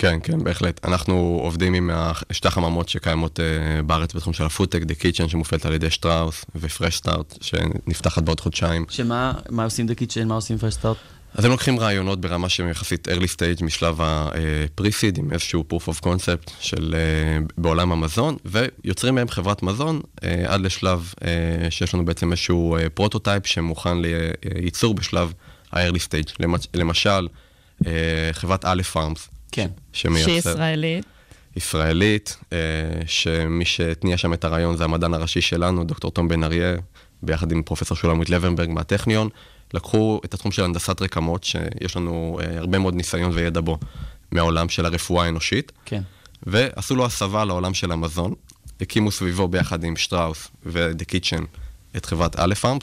כן, כן, בהחלט. אנחנו עובדים עם שתי החממות שקיימות uh, בארץ בתחום של ה-foodtech, The Kitchen שמופעלת על ידי שטראוס, ו-Fresh Start שנפתחת בעוד חודשיים. שמה מה עושים The Kitchen, מה עושים Fresh Start? אז הם לוקחים רעיונות ברמה שהם יחסית early stage משלב ה-pre-seed עם איזשהו proof of concept של uh, בעולם המזון, ויוצרים מהם חברת מזון עד לשלב שיש לנו בעצם איזשהו prototype שמוכן לייצור בשלב ה-early stage. למש- למשל, חברת אלף פארמס. כן. שמייצר... שהיא ישראלית. ישראלית, אה, שמי שהתניע שם את הרעיון זה המדען הראשי שלנו, דוקטור תום בן אריה, ביחד עם פרופסור שולמית לוינברג מהטכניון. לקחו את התחום של הנדסת רקמות, שיש לנו אה, הרבה מאוד ניסיון וידע בו מהעולם של הרפואה האנושית, כן. ועשו לו הסבה לעולם של המזון. הקימו סביבו ביחד עם שטראוס ו-The Kitchen את חברת א' פארמס,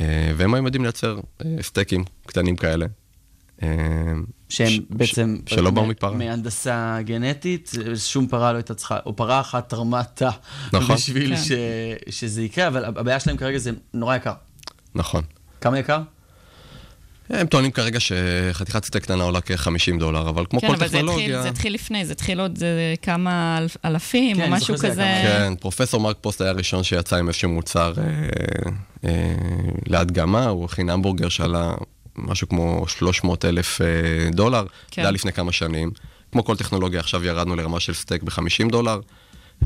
אה, והם היום יודעים לייצר אה, סטייקים קטנים כאלה. אה, שהם ש- בעצם... ש- שלא באו מפרה. מהנדסה גנטית, שום פרה לא הייתה צריכה, או פרה אחת תרמה תא. נכון. בשביל כן. ש, שזה יקרה, אבל הבעיה שלהם כרגע זה נורא יקר. נכון. כמה יקר? הם טוענים כרגע שחתיכת סטייק קטנה עולה כ-50 דולר, אבל כמו כן, כל אבל זה התחיל, טכנולוגיה... זה התחיל לפני, זה התחיל עוד אה, כמה אלף, אלפים, כן, או משהו כזה. כן, פרופסור מרק פוסט היה הראשון שיצא עם איזשהו מוצר אה, אה, להדגמה, הוא הכין המבורגר שעלה משהו כמו 300 אלף אה, דולר, כן. זה היה לפני כמה שנים. כמו כל טכנולוגיה, עכשיו ירדנו לרמה של סטייק ב-50 דולר.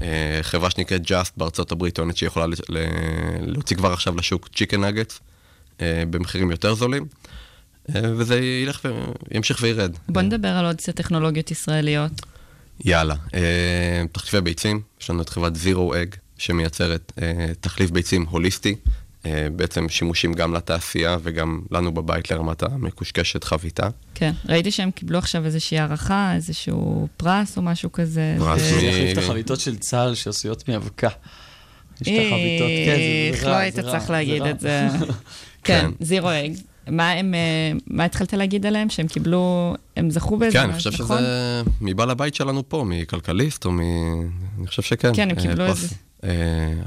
אה, חברה שנקראת Just בארצות הברית טוענת שהיא יכולה להוציא כבר עכשיו לשוק צ'יקן נגטס במחירים יותר זולים, אה, וזה ילך וימשיך וירד. בוא נדבר על עוד קצת טכנולוגיות ישראליות. יאללה. אה, תחליפי ביצים, יש לנו את חברת Zero Egg, שמייצרת אה, תחליף ביצים הוליסטי, אה, בעצם שימושים גם לתעשייה וגם לנו בבית לרמת המקושקשת חביתה. כן, ראיתי שהם קיבלו עכשיו איזושהי הערכה, איזשהו פרס או משהו כזה. פרס מ- זה יחליף את החביתות של צה"ל שעשויות מאבקה. יש את החביתות, כן, זה- איך זה לא רע, היית רע, צריך להגיד רע. את זה. כן, זירו אג. מה הם, אה, מה התחלת להגיד עליהם? שהם קיבלו, הם זכו באיזה כן, אני משהו, חושב נכון? שזה מבעל הבית שלנו פה, מכלכליסט או מ... אני חושב שכן. כן, הם אה, קיבלו איזה- אה,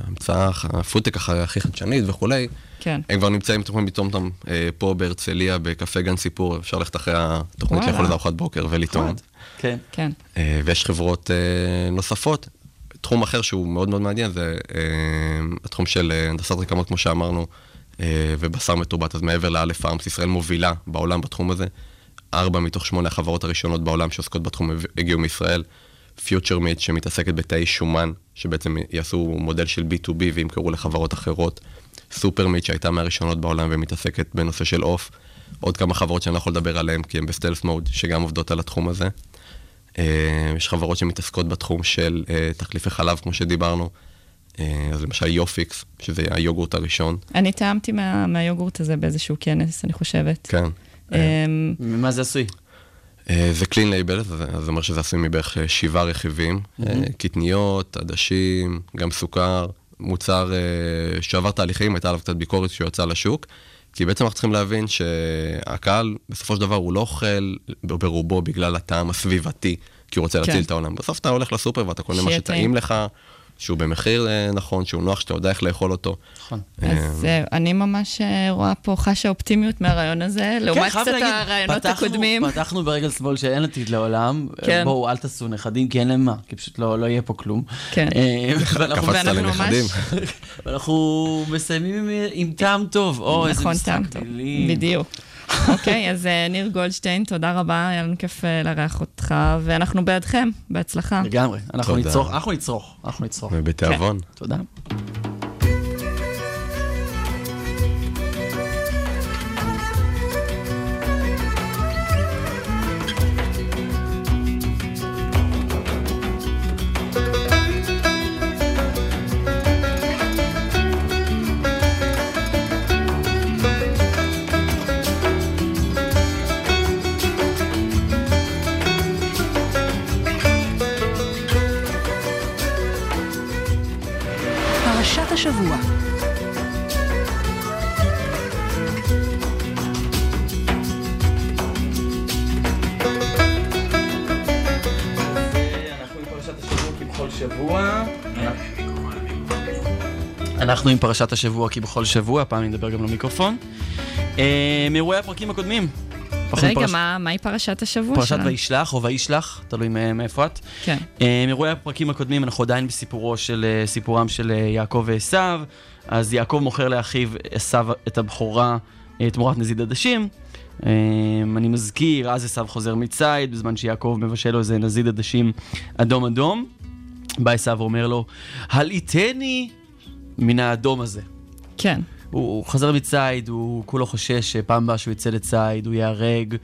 המצאה, הפודטק הכ- הכי חדשנית וכולי. כן. הם כבר נמצאים, אתם יכולים לטעום אותם אה, פה בהרצליה, בקפה גן סיפור, אפשר ללכת אחרי התוכנית. לאכול איזה ארוחת בוקר ולטעום. כן. כן. אה, ויש חברות נוספות. תחום אחר שהוא מאוד מאוד מעניין זה התחום של הנדסת רקמות, כמו שאמרנו, ובשר מתורבת. אז מעבר לאלף פארמס, ישראל מובילה בעולם בתחום הזה. ארבע מתוך שמונה החברות הראשונות בעולם שעוסקות בתחום הגיעו מישראל. פיוטר מיט שמתעסקת בתאי שומן, שבעצם יעשו מודל של B2B וימכרו לחברות אחרות. SuperMeat שהייתה מהראשונות בעולם ומתעסקת בנושא של עוף. עוד כמה חברות שאני לא יכול לדבר עליהן כי הן ב-stealth mode, שגם עובדות על התחום הזה. אה, יש חברות שמתעסקות בתחום של אה, תחליפי חלב, כמו שדיברנו. אה, אז למשל יופיקס, שזה היוגורט הראשון. אני טעמתי מה- מהיוגורט הזה באיזשהו כנס, אני חושבת. כן. אמ, ממה זה עשוי? אה, זה clean label, זה אומר שזה עשוי מבערך אה, שבעה רכיבים. מהמם. קטניות, עדשים, גם סוכר, מוצר שעבר תהליכים, הייתה עליו קצת ביקורת כשהוא יצא לשוק. כי בעצם אנחנו צריכים להבין שהקהל, בסופו של דבר, הוא לא אוכל ברובו בגלל הטעם הסביבתי, כי הוא רוצה כן. להציל את העולם. בסוף אתה הולך לסופר ואתה קונה מה שטעים טעים. לך, שהוא במחיר אה, נכון, שהוא נוח, שאתה יודע איך לאכול אותו. נכון. אז אה, אני ממש אה, רואה פה, חשה אופטימיות מהרעיון הזה, לעומת כן, חייב קצת הרעיונות הקודמים. פתחנו ברגל שמאל שאין עתיד לעולם. כן. בואו, אל תעשו נכדים, כי אין להם מה, כי פשוט לא לא יהיה פה כלום. כן. אה, קפצת לנכדים. ואנחנו מסיימים עם- עם טעם טוב. או, איזה נכון, משחק טעם טוב. מילים. בדיוק. אוקיי, אז אה, ניר גולדשטיין, תודה רבה, היה לנו כיף אה, לארח אותך, ואנחנו בעדכם, בהצלחה. לגמרי. אנחנו. נצרוך, אנחנו נצרוך, אנחנו נצרוך. ובתיאבון. תודה. אנחנו עם פרשת השבוע כבכל שבוע, הפעם נדבר גם למיקרופון. אה, מאירועי הפרקים הקודמים. רגע, פרש- מה- מהי פרשת השבוע פרשת שלנו? וישלח או וישלח, תלוי מאיפה את. כן. אה, מאירועי הפרקים הקודמים אנחנו עדיין בסיפורו של, אה, סיפורם של אה, יעקב ועשו. אז יעקב מוכר לאחיו עשו את הבכורה אה, תמורת נזיד עדשים. אני מזכיר, אז עשו חוזר מציד, בזמן שיעקב מבשל לו איזה נזיד עדשים אדום אדום. בא עשו ואומר לו, הלעיטני מן האדום הזה. כן. הוא, הוא חזר מציד, הוא כולו חושש שפעם הבאה שהוא יצא לציד, הוא ייהרג.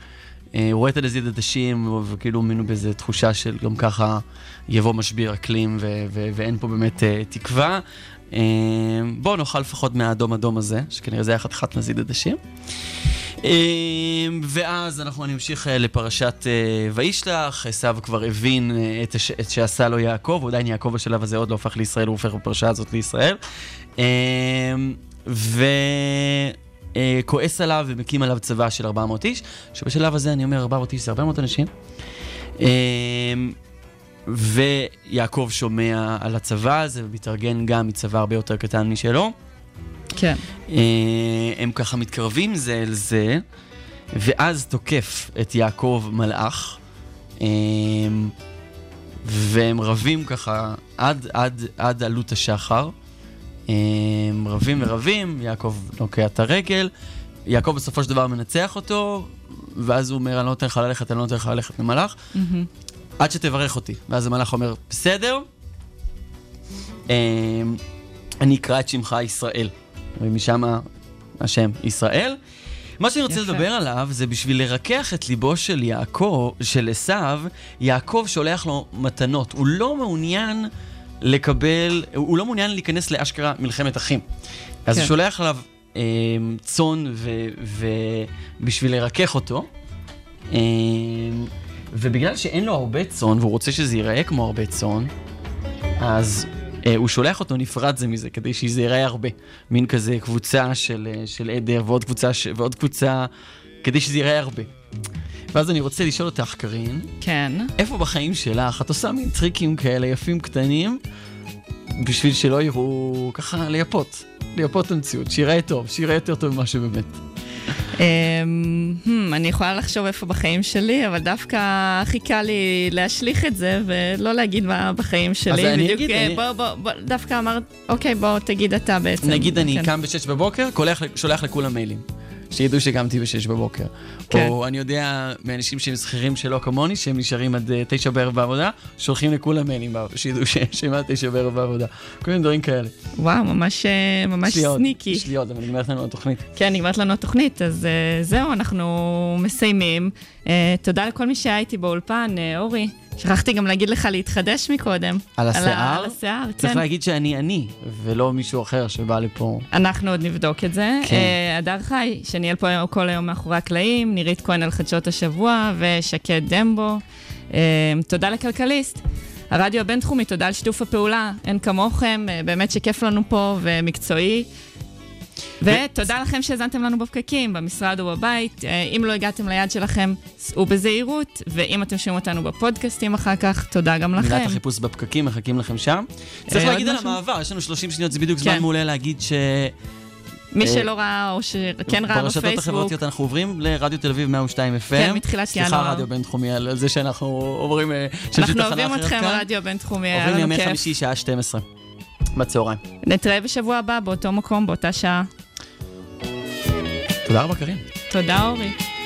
אה, הוא רואה את הנזיד עדשים, וכאילו מינו באיזו תחושה של גם ככה יבוא משבר אקלים, ו- ו- ואין פה באמת אה, תקווה. אה, בואו נאכל לפחות מהאדום אדום הזה, שכנראה זה היה חתיכת נזיד עדשים. אה, ואז אנחנו נמשיך אה, לפרשת אה, וישלח, עשו כבר הבין אה, את. את שעשה לו יעקב, עדיין יעקב בשלב הזה עוד לא הפך לישראל, הוא הופך בפרשה הזאת לישראל. אה, וכועס עליו ומקים עליו צבא של 400 איש, שבשלב הזה אני אומר 400 איש זה 400 אנשים. אה, ויעקב שומע על הצבא הזה ומתארגן גם מצבא הרבה יותר קטן משלו. כן. אה, הם ככה מתקרבים זה אל זה, ואז תוקף את יעקב מלאך, אה, והם רבים ככה עד, עד, עד עלות השחר. אה, הם רבים ורבים, יעקב נוקע את הרגל, יעקב בסופו של דבר מנצח אותו, ואז הוא אומר, אני לא נותן לך ללכת, אני לא נותן לך ללכת למלאך, מהמם. עד שתברך אותי. ואז המלאך אומר, בסדר, אה, אני אקרא את שמך ישראל. ומשם השם ישראל. מה שאני רוצה יפה. לדבר עליו זה בשביל לרכך את ליבו של יעקב, של עשיו, יעקב שולח לו מתנות. הוא לא מעוניין לקבל, הוא לא מעוניין להיכנס לאשכרה מלחמת אחים. אז כן. הוא שולח עליו אה, צאן ובשביל לרכך אותו. אה, ובגלל שאין לו הרבה צאן, והוא רוצה שזה ייראה כמו הרבה צאן, אז הוא שולח אותו נפרד זה מזה, כדי שזה ייראה הרבה. מין כזה קבוצה של, אה, של עדר ועוד קבוצה, ש... ועוד קבוצה, כדי שזה ייראה הרבה. ואז אני רוצה לשאול אותך, קארין, כן. איפה בחיים שלך את עושה מין טריקים כאלה יפים קטנים, בשביל שלא יראו ככה לייפות, לייפות את המציאות, שיראה טוב, שיראה יותר טוב ממה שבאמת. אמ, hmm, אני יכולה לחשוב איפה בחיים שלי, אבל דווקא הכי קל לי להשליך את זה ולא להגיד מה בחיים שלי. אני בדיוק, אגיד, אה, אני- בוא, דווקא אמרת, אוקיי, בוא תגיד אתה בעצם. נגיד אני כן. קם ב-6 בבוקר, שולח לכולם מיילים. שידעו שקמתי ב-6 בבוקר. כן. או אני יודע מאנשים שהם שכירים שלא כמוני, שהם נשארים עד אה, 9 בערב בעבודה, שולחים לכולם מיילים, שידעו שהם עד 9 בערב בעבודה. כל מיני דברים כאלה. וואו, ממש, אה, ממש יש לי עוד, סניקי. יש לי עוד, אבל נגמרת לנו התוכנית. כן, נגמרת לנו התוכנית, אז uh, זהו, אנחנו מסיימים. תודה לכל מי שהיה איתי באולפן, אורי, שכחתי גם להגיד לך להתחדש מקודם. על השיער? על השיער, צריך כן. להגיד שאני אני, ולא מישהו אחר שבא לפה. אנחנו עוד נבדוק את זה. כן. אה, הדר חי, שניהל פה כל היום מאחורי הקלעים, נירית כהן על חדשות השבוע, ושקד דמבו. אה, תודה לכלכליסט. הרדיו הבינתחומי, תודה על שיתוף הפעולה, אין כמוכם, אה, באמת שכיף לנו פה ומקצועי. ותודה לכם שהאזנתם לנו בפקקים, במשרד או בבית. אה, אם לא הגעתם ליד שלכם, סעו בזהירות, ואם אתם שומעים אותנו בפודקאסטים אחר כך, תודה גם לכם. מילת החיפוש בפקקים, מחכים לכם שם. צריך עוד להגיד על? המעבר, יש לנו 30 שניות, זה בדיוק זמן כן. מעולה להגיד ש... מי אה, שלא ראה או שכן ראה ברשתות בפייסבוק, החברתיות אנחנו עוברים לרדיו תל אביב 102 FM. כן, מתחילת סליחה, ינואר. רדיו בינתחומי, על זה שאנחנו עוברים... אה, אנחנו אוהבים אתכם, כאן. רדיו בינתחומי, היה עוברים לנו ימי כיף. חמישי, שעה 12. בצהריים. נתראה בשבוע הבא, באותו מקום, באותה שעה. תודה רבה, קארין. תודה, אורי.